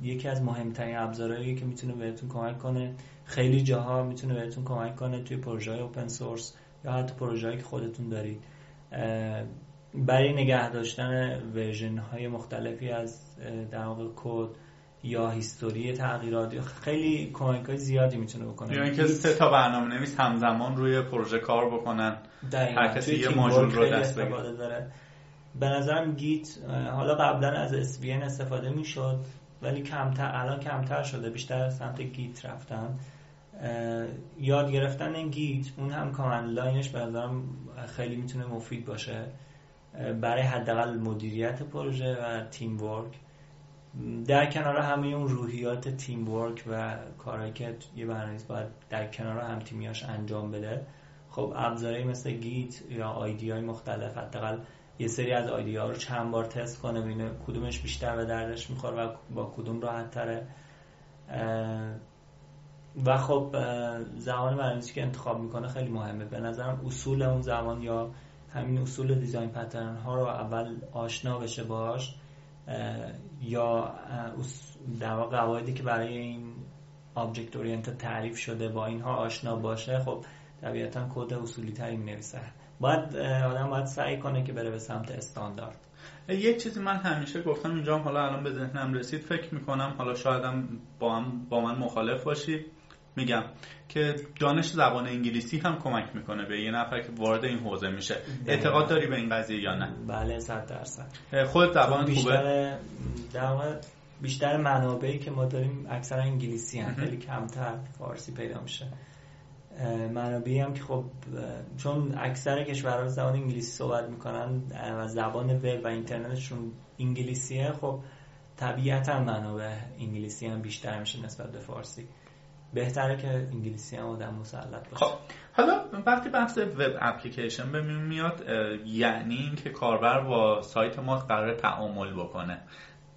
یکی از مهمترین ابزارهایی که می‌تونه بهتون کمک کنه. خیلی جاها می‌تونه بهتون کمک کنه توی پروژه های open source یا حتی پروژه که خودتون دارید. برای نگه داشتن version های مختلفی از در واقع کد یا history تغییرات خیلی کمک های زیادی می‌تونه بکنه. یا اینکه سه تا برنامه نویس همزمان روی پروژه کار بکنن. هر کسی یه ماژول رو دست داره. به نظرم Git حالا قبلا از SVN استفاده می‌شد ولی کمتر الان کمتر شده بیشتر سمت Git رفتن. یاد گرفتن Git اون هم command line ش به نظرم خیلی می‌تونه مفید باشه. برای حداقل مدیریت پروژه و teamwork در کنار همه اون روحیات teamwork و کارهایی که یه برنامه‌نویس باید در کنار هم تیمیاش انجام بده. خب ابزارهایی مثل گیت یا آیدی های مختلف حداقل یه سری از آیدی ها رو چند بار تست کنه ببینه کدومش بیشتر به دردش می‌خوره و با کدوم راحت تره و خب زمان برنامه‌نویسی که انتخاب می‌کنه خیلی مهمه. به نظرم اصول اون زمان یا همین اصول دیزاین پترن ها رو اول آشنا بشه باش یا در واقع قواعدی که برای این object orient تعریف شده با اینها آشنا باشه خب طبیعتا کد اصولی تری نویسه باید آدم باید سعی کنه که بره به سمت استاندارد. یک چیزی من همیشه گفتم اینجا حالا الان به ذهنم رسید فکر می‌کنم حالا شایدم با, با من مخالف باشی. میگم که دانش زبان انگلیسی هم کمک می‌کنه به یه نفر که وارد این حوزه میشه. اعتقاد داری به این قضیه یا نه؟ بله صد درصد. خود زبان بیشتر خوبه؟ بیشتر منابعی که ما داریم اکثرا انگلیسی هم خیلی کمتر فارسی پیدا میشه. منابعی هم که خب چون اکثر کشورها زبان انگلیسی صحبت می‌کنن و زبان وب و اینترنتشون انگلیسیه خب طبیعتا منابع انگلیسی هم بیشتر میشه نسبت به فارسی. بهتره که انگلیسی هم آدم مسلط باشه. خب حالا وقتی بحث وب اپلیکیشن به میاد یعنی اینکه کاربر با سایت ما قرار تعامل بکنه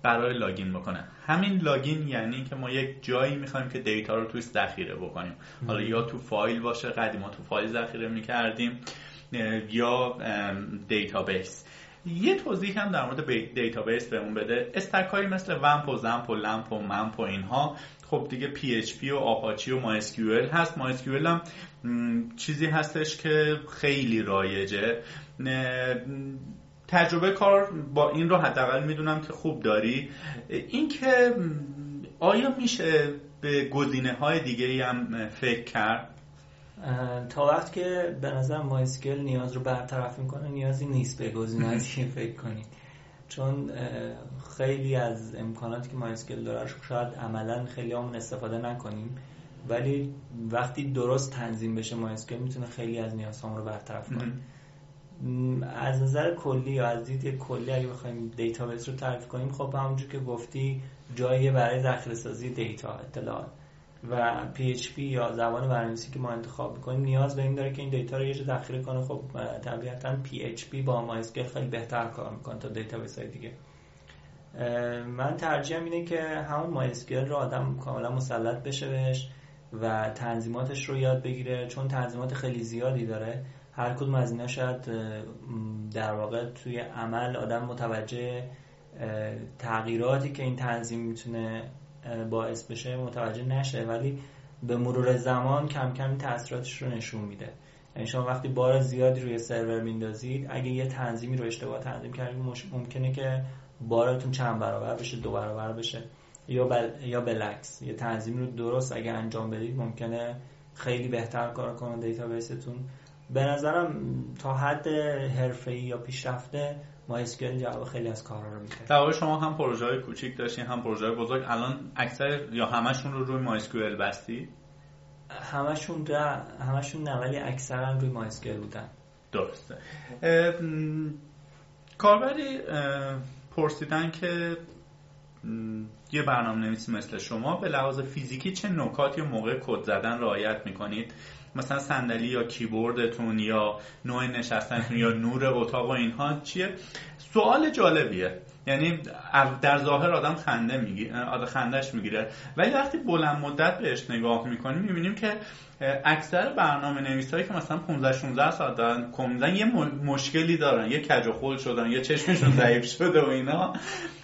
برای login بکنه. همین login یعنی که ما یک جایی می‌خوایم که data رو توی ذخیره بکنیم. حالا یا تو فایل باشه قدیما تو فایل ذخیره می‌کردیم یا database یه توضیح هم در مورد database بهمون بده. stack مثل WAMP و XAMPP و LAMP و MAMP و اینها خب دیگه PHP و آپاچی و ما هست. ما هم چیزی هستش که خیلی رایجه. تجربه کار با این رو حداقل می‌دونم که خوب داری. اینکه آیا میشه به گزینه های دیگه هم فکر کرد؟ تا وقت که به نظر مایسکل نیاز رو برطرف می‌کنه نیازی نیست به گزینه دیگه فکر کنید. چون خیلی از امکاناتی که مایسکل داره شاید عملا خیلی همون استفاده نکنیم. ولی وقتی درست تنظیم بشه MySQL می‌تونه خیلی از نیازهامون رو برطرف کنه. از نظر کلی یا از دید کلی اگه بخوایم database رو تعریف کنیم خب همونجور که گفتی جایی برای ذخیره سازی data اطلاعات. و PHP یا زبان برنامه‌نویسی که ما انتخاب می‌کنیم نیاز به این داره که این data رو یه جا ذخیره کنه. خب طبیعتا PHP با MySQL خیلی بهتر کار می‌کنه تا database های دیگه من ترجیحم اینه که همون MySQL رو آدم کاملا مسلط بشه بهش و تنظیماتش رو یاد بگیره چون تنظیمات خیلی زیادی داره. هر کدوم از اینا شاید در واقع توی عمل آدم متوجه تغییراتی که این تنظیم می‌تونه باعث بشه متوجه نشه ولی به مرور زمان کم کم تاثیراتش رو نشون میده. یعنی شما وقتی بار زیادی روی سرور میندازید اگه یه تنظیمی رو اشتباه تنظیم کردید ممکنه که بارتون چند برابر بشه دو برابر بشه یا بل... یا بالعکس یه تنظیم رو درست اگه انجام بدید ممکنه خیلی بهتر کار کنه database تون به نظرم تا حد حرفه‌ای یا پیشرفته MySQL جواب خیلی از کارا رو میده در شما هم پروژه های کوچیک داشتین هم پروژه های بزرگ. الان اکثر یا همشون رو روی MySQL بستی همشون را همشون نه ولی اکثرا روی MySQL بودن. درسته. کاربری پرسیدن که یه برنامه نویسی مثل شما به لحاظ فیزیکی چه نکاتی موقع کد زدن رعایت می‌کنید؟ مثلا صندلی یا کیبوردتون یا نوع نشستنتون یا نور اتاق و اینها چیه؟ سوال جالبیه. یعنی در ظاهر آدم خنده می‌گیره آدم خندش می‌گیره. ولی وقتی بلند مدت بهش نگاه می‌کنیم می‌بینیم که اکثر برنامه نویسایی که مثلا 15 16 ساعت دارن کد میزنن یه مشکلی دارن. یه کج و خل شدن یه چشمشون ضعیف شده و اینا.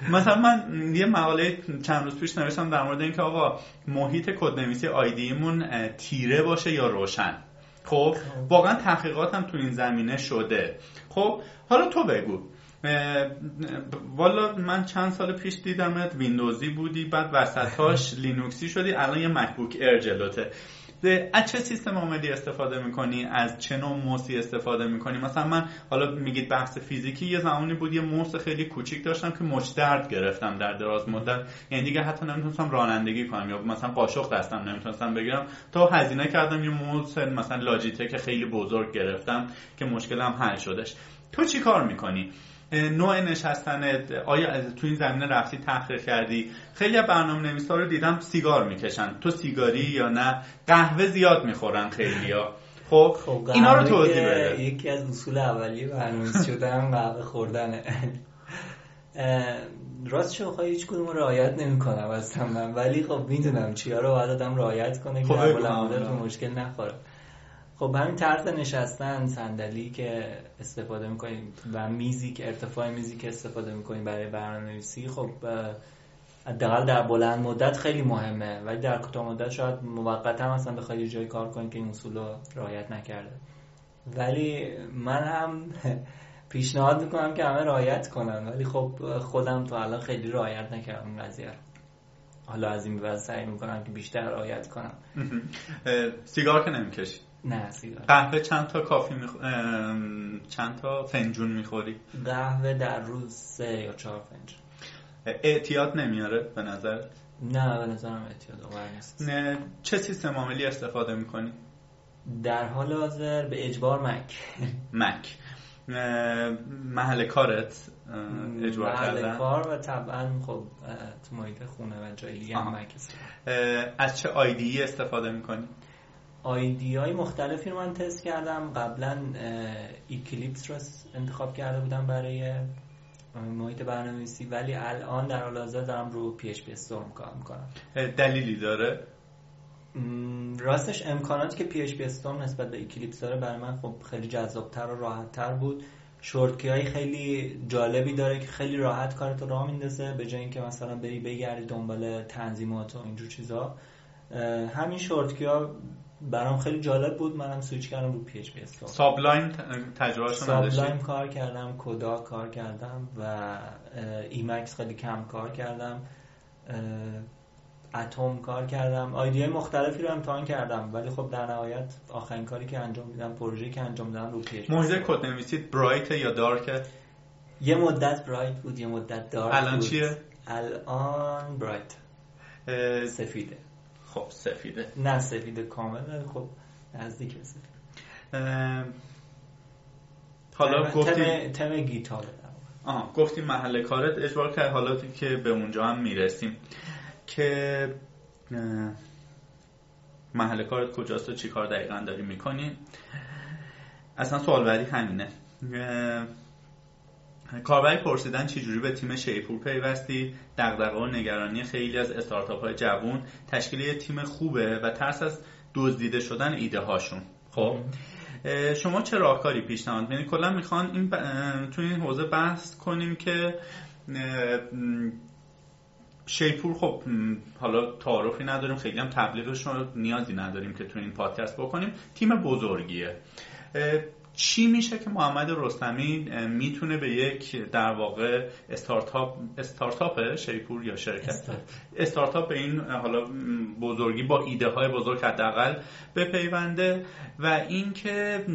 مثلا من یه مقاله چند روز پیش نوشتم در مورد اینکه آقا محیط کدنویسی IDE مون تیره باشه یا روشن؟ خب واقعا تحقیقات هم تو این زمینه شده. خب حالا تو بگو. والا من چند سال پیش دیدمت ویندوزی بودی بعد وسطاش لینوکسی شدی الان یه MacBook Air جلوته. از چه سیستم عاملی استفاده می‌کنی؟ از چه نوع موسی استفاده می‌کنی؟ مثلا من حالا میگید بحث فیزیکی یه زمانی بود یه موس خیلی کوچیک داشتم که مش درد گرفتم در دراز مدت. یعنی دیگه حتی نمی‌تونستم رانندگی کنم یا مثلا قاشق دستم نمی‌تونستم بگیرم. تا هزینه کردم یه موس مثلا لاجیتک خیلی بزرگ گرفتم که مشکلم حل شدش. تو چی کار می‌کنی؟ نوع نشستن آیا تو این زمینه رفتی تحقیق کردی؟ خیلی برنامه نویسا رو دیدم سیگار می‌کشن. تو سیگاری یا نه؟ قهوه زیاد می‌خورن خیلی ها خب, خب اینا رو توضیح بده. یکی از اصول اولیه برنامه شدن قهوه خوردنه راست شو خواهی هیچ کدوم رعایت نمی کنم اصلا من. ولی خب می‌دونم چیا رو باید آدم رعایت کنه که خب اول مشکل نخوره. خب همین طرز نشستن صندلی که استفاده می‌کنیم و میزی که ارتفاع میزی که استفاده می‌کنیم برای برنامه‌نویسی خب حداقل در بلند مدت خیلی مهمه. ولی در کوتاه مدت شاید موقتا مثلا بخواد یه جایی کار کنید که این اصول رو رعایت نکرده. ولی من هم پیشنهاد می‌کنم که همه رعایت کنن. ولی خب خودم تو الان خیلی رعایت نکردم این قضیه حالا از این بعد سعی می‌کنم که بیشتر رعایت کنم. سیگار که نمی‌کشی. نه سیگار قهوه چند تا کافی میخ... چند تا فنجون می‌خوری؟ قهوه در روز سه یا چهار فنجون. اعتیاد نمیاره به نظر نه به نظرم اعتیاد آور نیست. نه چه سیستم عاملی استفاده می‌کنی؟ در حال حاضر به اجبار مک. مک. محل کارت اجبار محل کار و طبعا خب تو محیط خونه و جای دیگه هم از چه آیدی استفاده می‌کنی؟ آیدی های مختلفی رو من تست کردم. قبلا Eclipse رو انتخاب کرده بودم برای محیط برنامه‌نویسی. ولی الان در حال حاضر دارم رو PhpStorm کار می‌کنم دلیلی داره؟ راستش امکاناتی که PhpStorm نسبت به Eclipse داره برای من خب خیلی جذابتر و راحتتر بود. shortkey های خیلی جالبی داره که خیلی راحت کارتو راه میندازه به جای اینکه مثلا بری بگردی دنبال تنظیمات و اینجور چیزا. همین shortkey ها برام خیلی جالب بود. منم سویچ کردم رو PHP Sublime تجربه Sublime کار کردم Coda کار کردم و Emacs خیلی کم کار کردم. Atom کار کردم. IDE مختلفی رو امتحان کردم. ولی خب در نهایت آخرین کاری که انجام میدم پروژه که انجام دادم رو پی موزه کد نویسید bright یا dark یه مدت bright بود یه مدت dark الان چیه؟ الان bright. سفیده. خب سفیده. نه سفیده کامل خب نزدیک سفید حالا گفتی تم گیتار آها گفتی محل کارت اجبار کرد حالا که به اونجا هم می‌رسیم. که محل کارت کجاست و چی کار دقیقا داری می‌کنی؟ اصلا سوال بعدی همینه. کاربری پرسیدن چجوری به تیم شیپور پیوستی؟ دغدغه و نگرانی خیلی از استارتاپ های جوون تشکیل یه تیم خوبه و ترس از دزدیده شدن ایده هاشون. خب شما چه راهکاری پیشنهاد یعنی کلا می‌خوان این تو این حوزه بحث کنیم که شیپور خب حالا تعارفی نداریم خیلی هم تبلیغش نیازی نداریم که تو این پادکست بکنیم. تیم بزرگیه. چی میشه که محمد رستمی می‌تونه به یک در واقع استارتاپ استارتاپ شیپور یا شرکت استارتاپ. به این حالا بزرگی با ایده های بزرگ حداقل بپیونده و اینکه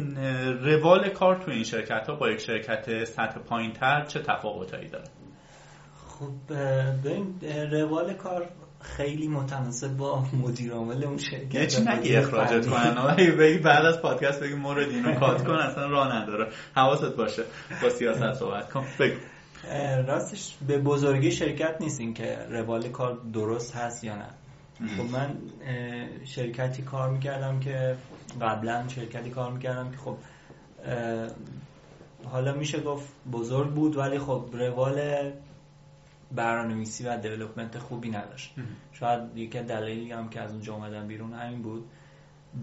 روال کار تو این شرکت ها با یک شرکت سطح پایین تر چه تفاوتایی داره؟ خب ببین روال کار خیلی متناسب با مدیر عامل اون شرکت یه چی نگی اخراجت کنن؟ بگی بعد از پادکست بگی مورد اینو کات کن اصلا راه نداره. حواست باشه. با سیاست صحبت کن. بگو. راستش به بزرگی شرکت نیست که روال کار درست هست یا نه. خب من شرکتی کار می‌کردم که قبلا شرکتی کار می‌کردم که خب حالا میشه گفت بزرگ بود ولی خب روال برنامه‌نویسی و دیولپمنت خوبی نداشت. شاید یکی دلایلی هم که از اونجا اومدن بیرون همین بود.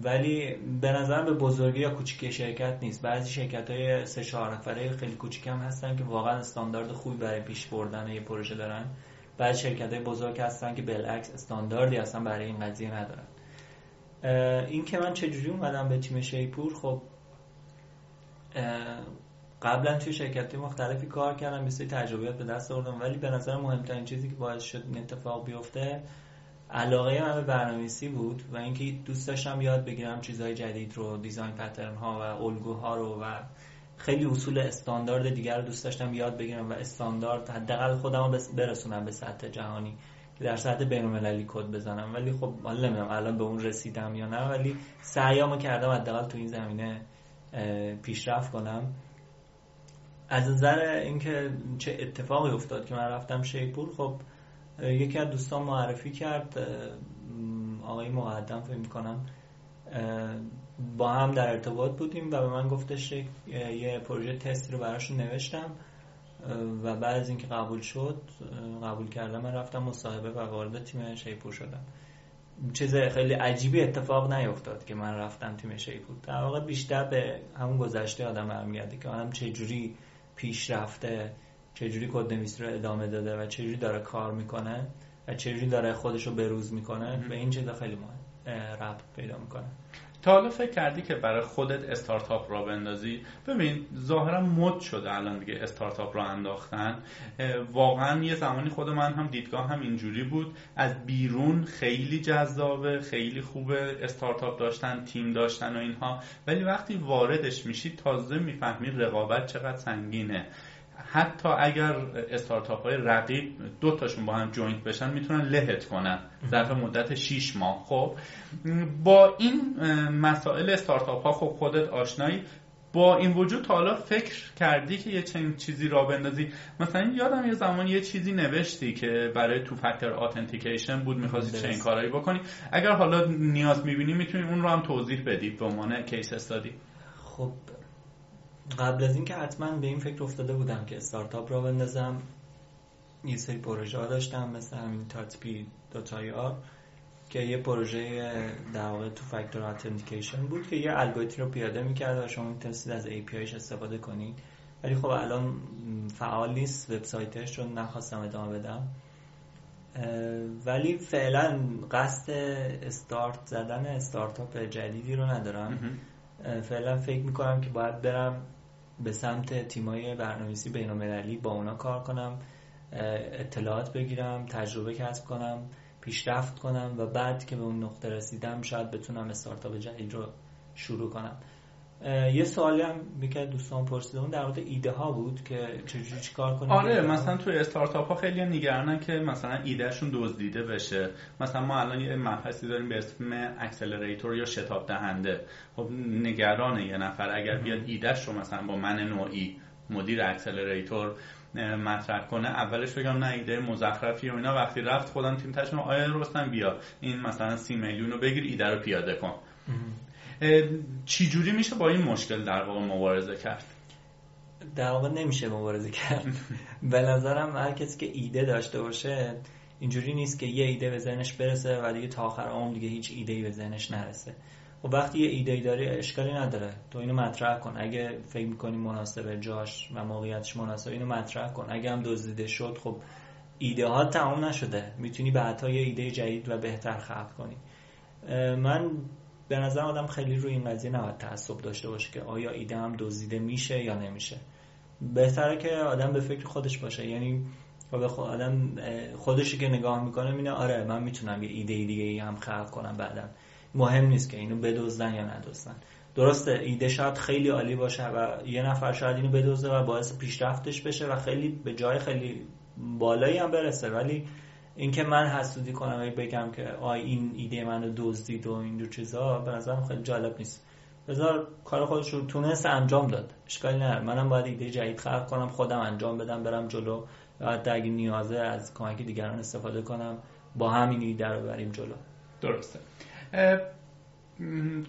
ولی به نظرم به بزرگی یا کوچیکی شرکت نیست. بعضی شرکت های سه چهار نفره خیلی کوچیک هم هستن که واقعا استاندارد خوبی برای پیش بردن یه پروژه دارن. بعضی شرکت های بزرگ هستن که بالعکس استانداردی اصلا برای این قضیه ندارن. این که من چجوری اومدم به تیم شیپور خب قبلا توی شرکتی مختلفی کار کردم بسیار تجربیات به دست آوردم. ولی به نظر مهمترین چیزی که باعث شد این اتفاق بیفته علاقه من به برنامه‌نویسی بود و اینکه دوست داشتم یاد بگیرم چیزهای جدید رو دیزاین پترن ها و الگوها رو و خیلی اصول استاندارد دیگر رو دوست داشتم یاد بگیرم و استاندارد حداقل خودم رو برسونم به سطح جهانی که در سطح بین‌المللی کد بزنم. ولی خب حالا نمی‌دونم الان به اون رسیدم یا نه ولی سعیامو کردم حداقل تو این زمینه پیشرفت کنم. از نظر اینکه چه اتفاقی افتاد که من رفتم شیپور خب یکی از دوستان معرفی کرد آقای مقدم فکر کنم با هم در ارتباط بودیم و به من گفتش یه پروژه تستی رو براشون نوشتم و بعد از اینکه قبول شد قبول کردم من رفتم مصاحبه و وارد تیم شیپور شدم. چیز خیلی عجیبی اتفاق نیفتاد که من رفتم تیم شیپور. در واقع بیشتر به همون گذشته آدم برمیگرده که آدم چه جوری پیشرفته چجوری کد نویسی رو ادامه داده و چجوری داره کار می‌کنه و چجوری داره خودش رو بروز می‌کنه به این چیزا خیلی مهم ربط پیدا می‌کنه. تا حالا فکر کردی که برای خودت استارتاپ را بندازی؟ ببین ظاهرا مد شده الان دیگه استارتاپ را انداختن. واقعا یه زمانی خود من هم دیدگاه هم اینجوری بود. از بیرون خیلی جذابه خیلی خوبه استارتاپ داشتن تیم داشتن و اینها. ولی وقتی واردش میشی تازه می‌فهمی رقابت چقدر سنگینه. حتی اگر استارتاپ های رقیب دو تاشون با هم join بشن می‌تونن لهت کنن ظرف مدت 6 ماه. خب با این مسائل استارتاپ ها خب خودت آشنایی. با این وجود تا حالا فکر کردی که یه چنین چیزی را بندازی؟ مثلا یادم یه زمان یه چیزی نوشتی که برای two factor authentication بود می‌خواستی چنین کارایی بکنی. اگر حالا نیاز می‌بینی می‌تونی اون رو هم توضیح بدی به عنوان case study خب قبل از اینکه حتما به این فکر افتاده بودم که استارتاپ را بندازم یه سری پروژه ها داشتم مثل همین تاتپی دوتای آر که یه پروژه در واقع تو فاکتور اتنتیکیشن بود که یه الگوریتم رو پیاده می‌کرد و شما می‌تونستید از APIش استفاده کنید. ولی خب الان فعال نیست وبسایتش رو نخواستم ادامه بدم. ولی فعلا قصد استارت زدن استارتاپ جدیدی رو ندارم. فعلا فکر می‌کنم که باید برم به سمت تیمای برنامه‌نویسی بین‌المللی با اونا کار کنم اطلاعات بگیرم تجربه کسب کنم پیشرفت کنم و بعد که به اون نقطه رسیدم شاید بتونم استارتاپ جدید رو شروع کنم. یه سوالی هم که دوستان پرسیدون در مورد ایده ها بود که چجوری چیکار کنیم؟ آره مثلا توی استارتاپ ها خیلی نگرانن که مثلا ایدهشون دزدیده بشه. مثلا ما الان یه مبحثی داریم به اسم اکسلراتور یا شتاب دهنده. خب نگرانه یه نفر. اگر بیاد ایدهش رو مثلا با من نوعی مدیر اکسلراتور مطرح کنه اولش بگم نه ایده مزخرفی و اینا. وقتی رفت خودم تیم تشم آیا رستم بیا. این مثلا سی میلیون رو بگیر ایده رو پیاده کن. چی جوری میشه با این مشکل در واقع مبارزه کرد؟ در واقع نمیشه مبارزه کرد. به نظرم هر کسی که ایده داشته باشه اینجوری نیست که یه ایده به ذهنش برسه و دیگه تا آخر عمر دیگه هیچ ایده به ذهنش نرسه. و خب وقتی یه ایده داری اشکالی نداره. تو اینو مطرح کن. اگه فکر می‌کنی مناسبه جاش و موقعیتش مناسبه اینو مطرح کن. اگه هم دزدیده شد خب ایده ها تمام نشده. می‌تونی بعدها یه ایده جدید و بهتر خلق کنی. من به نظر آدم خیلی روی این قضیه نباید تعصب داشته باشه که آیا ایده هم دزدیده میشه یا نمیشه. بهتره که آدم به فکر خودش باشه. یعنی و خود آدم خودشی که نگاه می‌کنه میینه آره من می‌تونم یه ایده دیگه ای هم خلق کنم بعدا. مهم نیست که اینو بدزدن یا ندزدن. درسته ایده شاید خیلی عالی باشه و یه نفر شاید اینو بدزده و باعث پیشرفتش بشه و خیلی به جای خیلی بالایی هم برسه ولی اینکه من حسودی کنم و بگم که آی این ایده منو دزدید و این دو چیزا به نظرم خیلی جالب نیست. بذار کار خودش رو تونست انجام داد. اشکالی نداره منم باید ایده جدید خلق کنم خودم انجام بدم برم جلو. و اگه نیازه از کمک دیگران استفاده کنم با همین ایده رو بریم جلو. درسته.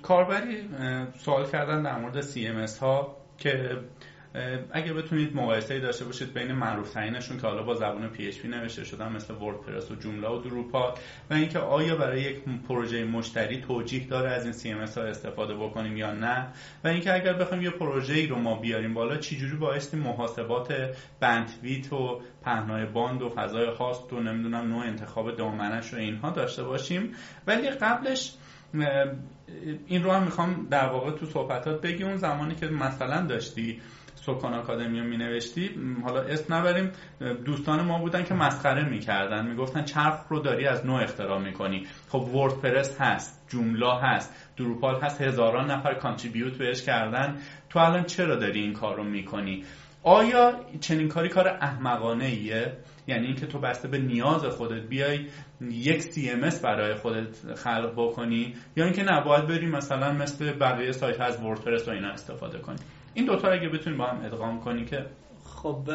کاربری سوال کردن در مورد CMS ها که اگه بتونید مقایسه داشته باشید بین معروف ترینشون که حالا با زبان PHP نوشته شدن مثل وردپرس و جمله و دروپال و اینکه آیا برای یک پروژه مشتری توجیه داره از این CMS ها استفاده بکنیم یا نه و اینکه اگر بخوایم یه پروژه ای رو ما بیاریم بالا چجوری باعث محاسبات بندویت و پهنای باند و فضای خاص و نمی‌دونم نوع انتخاب دامنش و اینها داشته باشیم. ولی قبلش این رو هم می‌خوام در واقع تو صحبتات بگی اون زمانی که مثلا داشتی سکان آکادمی می نوشتی حالا اسم نبریم. دوستان ما بودن که مسخره می‌کردن. می‌گفتن چرخ رو داری از نوع اختراع می‌کنی. خب وردپرس هست جوملا هست دروپال هست هزاران نفر کانتریبیوت بهش کردن. تو الان چرا داری این کار رو می‌کنی؟ آیا چنین کاری کار احمقانه ایه یعنی اینکه تو بسته به نیاز خودت بیای یک CMS برای خودت خلق بکنی؟ یا اینکه نباید بری مثلا مثل بقیه سایت از وردپرس و اینا استفاده کنی؟ این دوتا اگه بتونیم با هم ادغام کنی که خب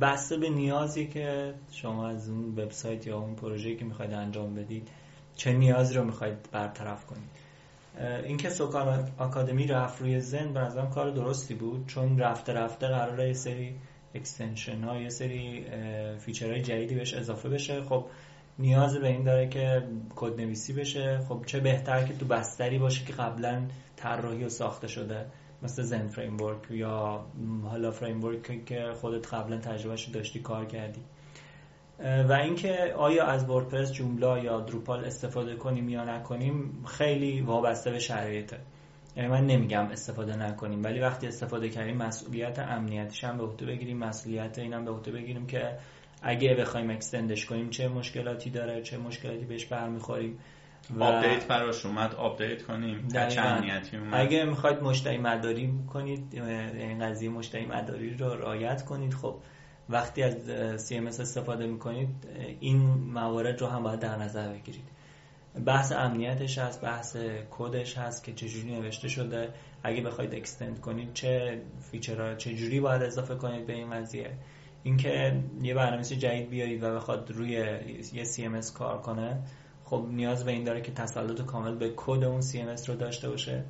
بسته به نیازی که شما از اون وبسایت یا اون پروژه‌ای که می‌خواید انجام بدید چه نیازی رو می‌خواید برطرف کنید؟ اینکه سوکان آکادمی رفت روی زن به نظرم کار درستی بود چون رفته رفته قراره یه سری extension ها یه سری feature های جدیدی بهش اضافه بشه. خب نیاز به این داره که کد نویسی بشه. خب چه بهتر که تو بستری باشه که قبلا طراحی و ساخته شده. مثل Zend Framework یا حالا framework که خودت قبلا تجربهش داشتی کار کردی. و اینکه آیا از WordPress Joomla یا Drupal استفاده کنیم یا نکنیم خیلی وابسته به شرایطه. یعنی من نمیگم استفاده نکنیم ولی وقتی استفاده کردیم مسئولیت امنیتش هم به عهده بگیریم مسئولیت اینم به عهده بگیریم که اگه بخوایم extend ش کنیم چه مشکلاتی داره چه مشکلاتی بهش برمیخوریم. و update براش اومد update کنیم. چه امنیتی اومد. اگه می‌خواید مشتری مداری کنید این قضیه مشتری مداری رو رعایت کنید. خب وقتی از CMS استفاده می‌کنید این موارد رو هم باید در نظر بگیرید. بحث امنیتش هست بحث کدش هست که چجوری نوشته شده. اگه بخواید extend کنید چه feature ها چجوری باید اضافه کنید به این قضیه. اینکه یه برنامه‌نویس جدید بیارید و بخواد روی یه CMS کار کنه خب نیاز به این داره که تسلط کامل به کد اون CMS رو داشته باشه.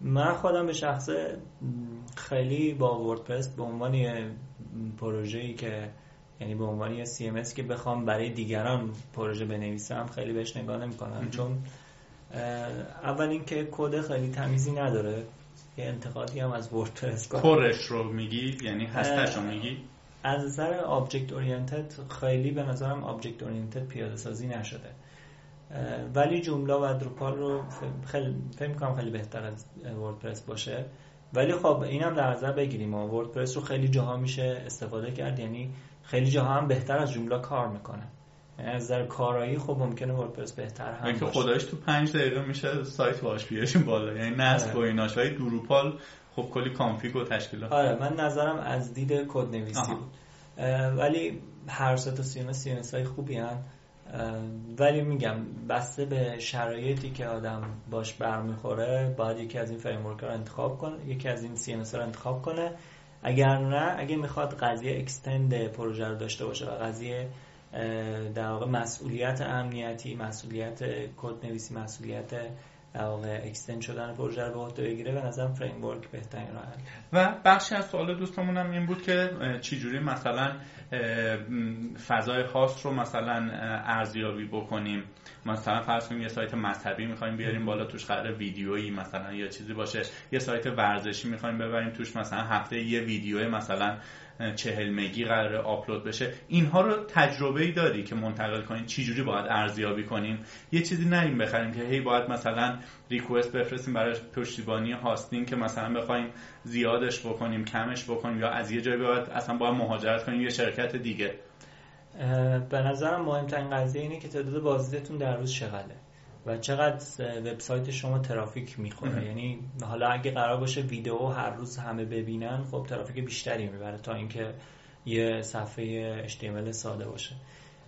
من خودم به شخص خیلی با WordPress به عنوان یه پروژه‌ای که یعنی به عنوان یه CMS که بخوام برای دیگران پروژه بنویسم خیلی بهش نگاه نمی‌کنم. چون اول اینکه کد خیلی تمیزی نداره. یه انتقادی هم از WordPress core ش رو میگی؟ یعنی هسته‌ش رو میگی؟ از نظر object oriented خیلی به نظرم object oriented پیاده سازی نشده. ولی Joomla و Drupal رو خیلی فکر کنم خیلی بهتر از WordPress باشه. ولی خب اینم در نظر بگیریم. WordPress رو خیلی جاها میشه استفاده کرد. یعنی خیلی جاها هم بهتر از Joomla کار می‌کنه. یعنی از نظر کارایی خب ممکنه WordPress بهتر هم باشه. خدایش تو پنج دقیقه میشه سایت باش بیاریم بالا. یعنی نصب آره. و ایناش ولی Drupal خب کلی config و تشکیلات. آره من نظرم از دید کد نویسی بود. ولی هر سه تا CMS های خوبی هن. ولی میگم بسته به شرایطی که آدم باش برمیخوره باید یکی از این framework رو انتخاب کنه یکی از این CMS رو انتخاب کنه. اگر نه اگه می‌خواد قضیه اکستند پروژه رو داشته باشه و قضیه در واقع مسئولیت امنیتی مسئولیت کد نویسی مسئولیت در واقع اکستند شدن پروژه رو به عهده بگیره به نظرم فریم ورک بهترین راه و بخشی از سوال دوستمون هم این بود که چجوری مثلا فضای خاص رو مثلا ارزیابی بکنیم؟ مثلا فرض کنیم یه سایت مذهبی می‌خوایم بیاریم بالا توش قرار ویدیویی مثلا یا چیزی باشه. یه سایت ورزشی می‌خوایم ببریم توش مثلا هفته یه ویدیو مثلا چهل مگی قرار آپلود بشه. اینها رو تجربه ای داری که منتقل کنین چجوری باید ارزیابی کنیم؟ یه چیزی نریم بخریم که هی باید مثلا ریکوست بفرستیم برای پشتیبانی هاستینگ که مثلا بخوایم زیادش بکنیم کمش بکنیم یا از یه جایی باید اصلا باید مهاجرت کنیم یه شرکت دیگه. به نظرم مهمترین قضیه اینه که تعداد بازدیدتون در روز چقدره؟ و چقدر وبسایت شما ترافیک می‌خوره. یعنی حالا اگه قرار باشه ویدیو هر روز همه ببینن خب ترافیک بیشتری می‌بره تا اینکه یه صفحه HTML ساده باشه.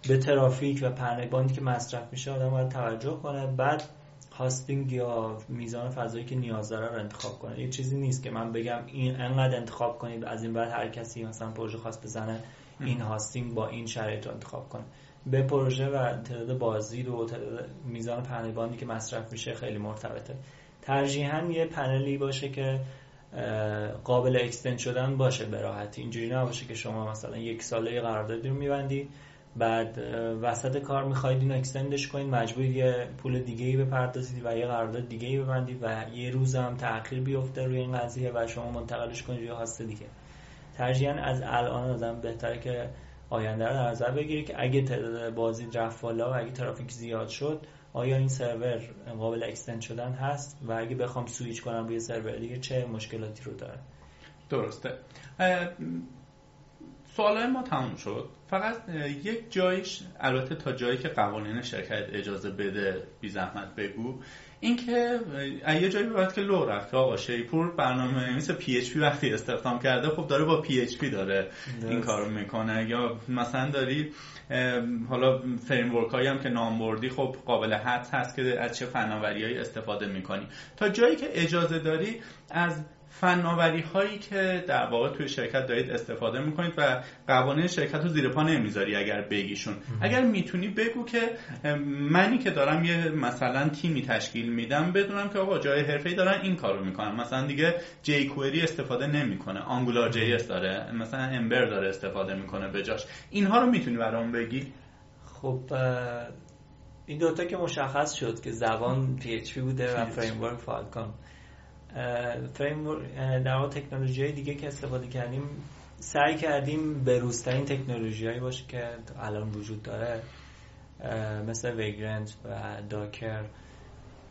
به ترافیک و پهنای باندی که مصرف میشه آدم باید توجه کنه. بعد hosting یا میزان فضایی که نیاز داره رو انتخاب کنه. یه چیزی نیست که من بگم این انقدر انتخاب کنید از این بعد هر کسی مثلا پروژه خواست بزنه این hosting با این شرایط رو انتخاب کنه. به پروژه و تعداد بازدید و تعداد میزان پنل که مصرف میشه خیلی مرتبطه. ترجیحاً یه پنلی باشه که قابل اکستند شدن باشه به راحتی. اینجوری نباشه که شما مثلا یک ساله قراردادی رو میبندی بعد وسط کار می‌خواید اینو اکستندش کنید مجبور یه پول دیگه ای بپردازید و یه قرارداد دیگه ای ببندید و یه روز هم تأخیر بیفته روی این قضیه و شما منتقلش کنید روی هاست دیگه. ترجیحاً از الان آدم بهتره که آینده رو در نظر بگیری که اگه تعداد بازی رفت بالا و اگه ترافیک زیاد شد آیا این سرور قابل اکستند شدن هست؟ و اگه بخوام سویچ کنم روی سرور دیگه چه مشکلاتی رو داره؟ درسته. سوال ما تموم شد. فقط یک جایش البته تا جایی که قوانین شرکت اجازه بده بی زحمت بگو اینکه یه جایی باید که لو رفت که آقا شیپور برنامه مثل PHP وقتی استخدام کرده خب داره با PHP داره این کارو می‌کنه. یا مثلا داری حالا framework هایی هم که نام بردی خب قابل حدس هست که از چه فناوریایی استفاده می‌کنی. تا جایی که اجازه داری از فناوری هایی که در واقع توی شرکت دارید استفاده می‌کنید و قوانین شرکت رو زیر پا نمی‌ذاری اگر بگیشون. اگر می‌تونی بگو که منی که دارم یه مثلا تیمی تشکیل میدم بدونم که آقا جای حرفه‌ای دارن این کارو می‌کنن. مثلا دیگه jQuery استفاده نمی‌کنه. AngularJS داره. مثلا Ember داره استفاده می‌کنه بجاش اینها رو می‌تونی برام بگی؟ خب این دوتا که مشخص شد که زبان PHP بوده و framework Phalcon framework در واقع تکنولوژی دیگه که استفاده کردیم سعی کردیم به روزترین تکنولوژی هایی باشه که الان وجود داره مثل ویگرنت و داکر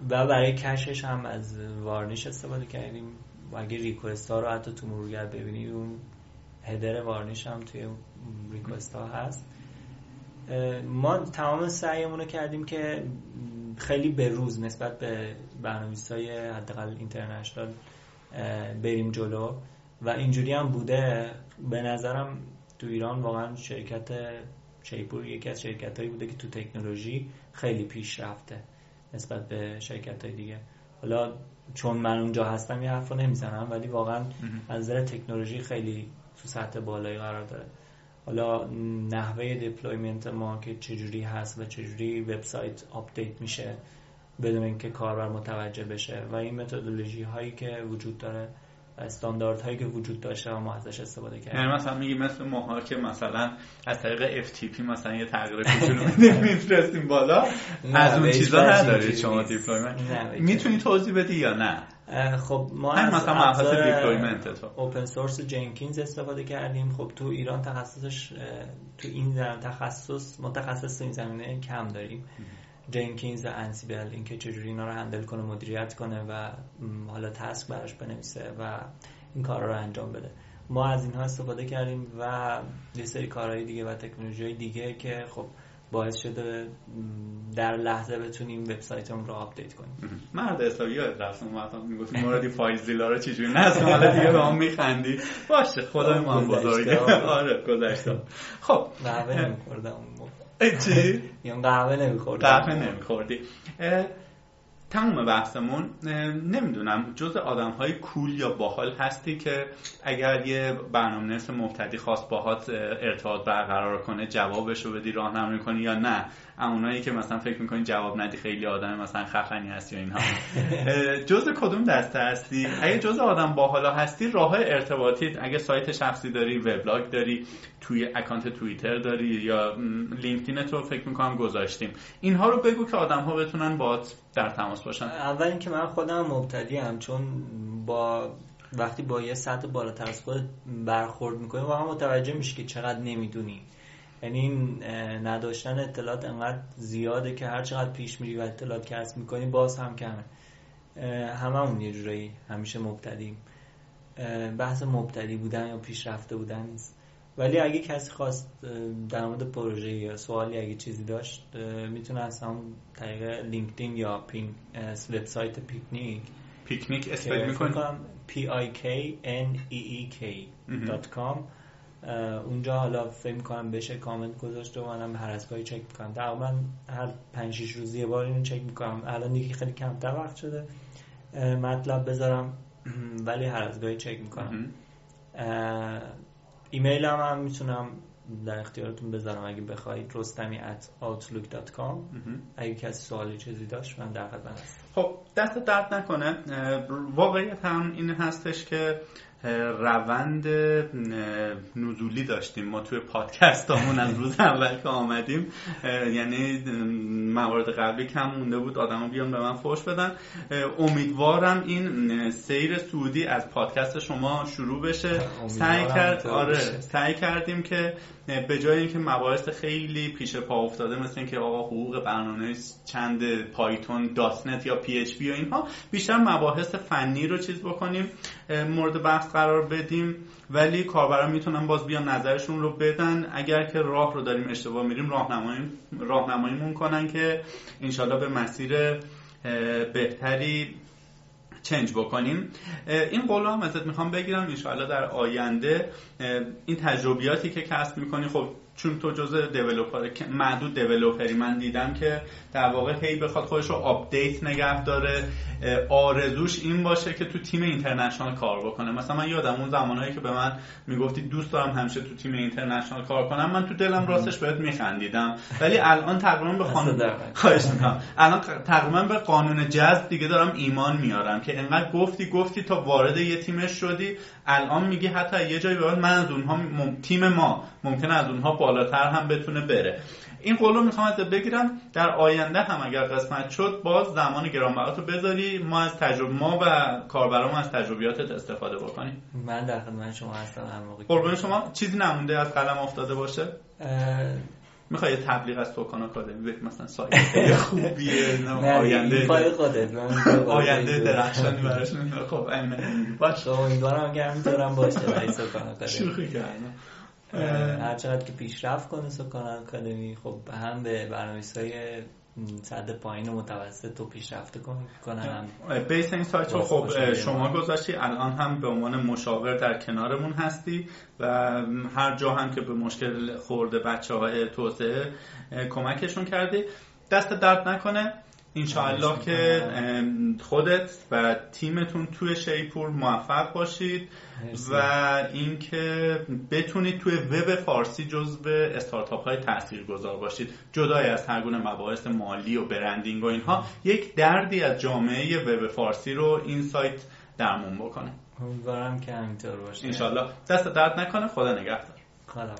و برای کشش هم از وارنیش استفاده کردیم. و اگه ریکوست ها رو حتی تو مرورگر ببینید اون هدر وارنیش هم توی ریکوست ها هست. ما تمام سعیمون رو کردیم که خیلی به روز نسبت به برنامه‌نویس های حداقل اینترنشنال بریم جلو. و اینجوری هم بوده. به نظرم تو ایران واقعا شرکت شیپور یکی از شرکت هایی بوده که تو تکنولوژی خیلی پیش رفته نسبت به شرکت های دیگه. حالا چون من اونجا هستم یه حرف رو نمی‌زنم ولی واقعا از نظر تکنولوژی خیلی تو سطح بالایی قرار داره. حالا نحوه deployment ما که چجوری هست و چجوری وبسایت update میشه بدون اینکه کاربر متوجه بشه و این متدولوژی هایی که وجود داره استاندارد هایی که وجود داشته و ما ازش استفاده کردیم. یعنی مثلا میگی مثل ماها که مثلا از طریق FTP مثلا یه تغییر کوچولو میفرستیم بالا از اون چیزا ندارید شما deployment. می‌تونی توضیح بدی یا نه؟ خب ما از مثلا مبحث دیپلویمنت تو. open source Jenkins استفاده کردیم. خب تو ایران تخصصش تو این تخصص متخصص این زمینه کم داریم. Jenkins و Ansible اینکه چجوری اینا رو هندل کنه مدیریت کنه و حالا تسک براش بنویسه و این کارا رو انجام بده. ما از اینها استفاده کردیم و یه سری کارهای دیگه و تکنولوژی دیگه که خب باعث شده در لحظه بتونیم وبسایتمون رو آپدیت کنیم. مرد حسابی یاد رفتم مثلا می‌گفت موردی فایل زیلا رو چجوری نصب حالا دیگه به ما میخندی. باشه خدای ما بزرگه. آره گذشته. خب. قهوه نمیخوردم اون چی؟ یا قهوه نمیخوردی. قهوه نمیخوردی. تموم بحثمون. نمی‌دونم جز آدم های کول یا باحال هستی که اگر یه برنامه نرس مبتدی خواست باهات ارتباط برقرار کنه جوابشو بدی راهنمایی کنی یا نه. اونایی که مثلا فکر می‌کنی جواب ندی خیلی آدم مثلا خفنی هستی یا اینها. جز کدوم دسته هستی؟ اگه جز آدم باحالا هستی راه ارتباطی. اگه سایت شخصی داری وبلاگ داری توی اکانت توییتر داری یا لینکدین تو فکر می‌کنم گذاشتیم. اینها رو بگو که آدم ها بتونن باهات در تماس باشن. اول اینکه من خودم مبتدی هم چون با وقتی با یه سطح بالاتر از خود برخورد می‌کنی واقعا متوجه میشی که چقدر نمی‌دونی. یعنی نداشتن اطلاعات انقدر زیاده که هر چقدر پیش میری و اطلاعات کسب می‌کنی باز هم کمه. هممون یه جورایی همیشه مبتدیم بحث مبتدی بودن یا پیشرفته بودن نیست. ولی اگه کسی خواست در مورد پروژه یا سوالی اگه چیزی داشت می‌تونه از همون طریق لینکدین یا پین وبسایت پیکنیک پیکنیک اسپل می‌کنم p i k n e e k .com اونجا حالا فکر می‌کنم بشه کامنت گذاشته و منم هر از گاهی چک می‌کنم. تقریبا هر 5 6 روز یه بار اینو چک می‌کنم. الان دیگه خیلی کمتر وقت شده. مطلب بذارم ولی هر از گاهی چک می‌کنم. ایمیل هم, هم می‌تونم در اختیارتون بذارم. اگه بخواید رستمی at outlook.com اگه کسی سوالی چیزی داشت من در خدمت هستم. خب دست درد نکنه. واقعیت هم این هستش که روند نزولی داشتیم. ما توی پادکست همون از روز اول که آمدیم یعنی موارد قبلی کم مونده بود. آدم بیان به من فوش بدن. امیدوارم این سیر صعودی از پادکست شما شروع بشه. سعی کرد آره سعی کردیم که به جای اینکه مباحث خیلی پیش پا افتاده مثل اینکه آقا حقوق برنامه چند پایتون دات‌نت یا پی اچ پی و اینها بیشتر مباحث فنی رو چیز بکنیم مورد بحث قرار بدیم ولی کاربران می‌تونن باز بیان نظرشون رو بدن. اگر که راه رو داریم اشتباه میریم راهنمایی راهنماییمون کنن که انشالله به مسیر بهتری change بکنیم. این قول هم ازت می‌خوام بگیرم. انشاءالله در آینده این تجربیاتی که کسب می‌کنی خب چون تو جزء developer معدود developer ی من دیدم که در واقع هی بخواد خودش رو آپدیت نگه داره آرزوش این باشه که تو تیم international کار بکنه. مثلا من یادم اون زمانهایی که به من می‌گفتی دوست دارم همیشه تو تیم international کار کنم من تو دلم راستش بهت میخندیدم. ولی الان تقریبا به قانون خواهش می‌کنم. الان تقریبا به قانون جذب دیگه دارم ایمان میارم که انقدر گفتی گفتی تا وارد یه تیمش شدی الان میگی حتی یه جایی به من از اونها تیم ما ممکنه از اونها بالاتر هم بتونه بره. این قول رو می‌خوام ازت بگیرم. در آینده هم اگر قسمت شد باز زمان گرانبهات رو بذاری. ما از تجربه ما و کاربرامون از تجربیاتت استفاده بکنیم. من در خدمت شما هستم هر موقع قربان شما. چیزی نمونده از قلم افتاده باشه؟ می‌خوای یه تبلیغ از توکان آکادمی بگی؟ مثلا سایت خوبیه آینده پای خودت آینده درخشانی براش خب باشه امیدوارم که همینطورم باشه برای سوکان آکادمی شوخی کردم. هر چقدر که پیشرفت کنه سکان آکادمی خب هم به برنامه‌ریزی های صد پایین و متوسط تو پیشرفته کنن. بیس این سایت رو خب شما گذاشتی. الان هم به عنوان مشاور در کنارمون هستی و هر جا هم که به مشکل خورده بچه های توسعه کمکشون کردی. دست درد نکنه. انشاءالله که خودت و تیمتون توی شیپور موفق باشید و اینکه بتونید توی وب فارسی جزو استارتاپ های تاثیرگذار باشید. جدای از هر گونه مباحث مالی و برندینگ و اینها یک دردی از جامعه وب فارسی رو این سایت درمون بکنه. امیدوارم که همینطور باشه. انشالله دست درد نکنه خدا نگهدار. خدا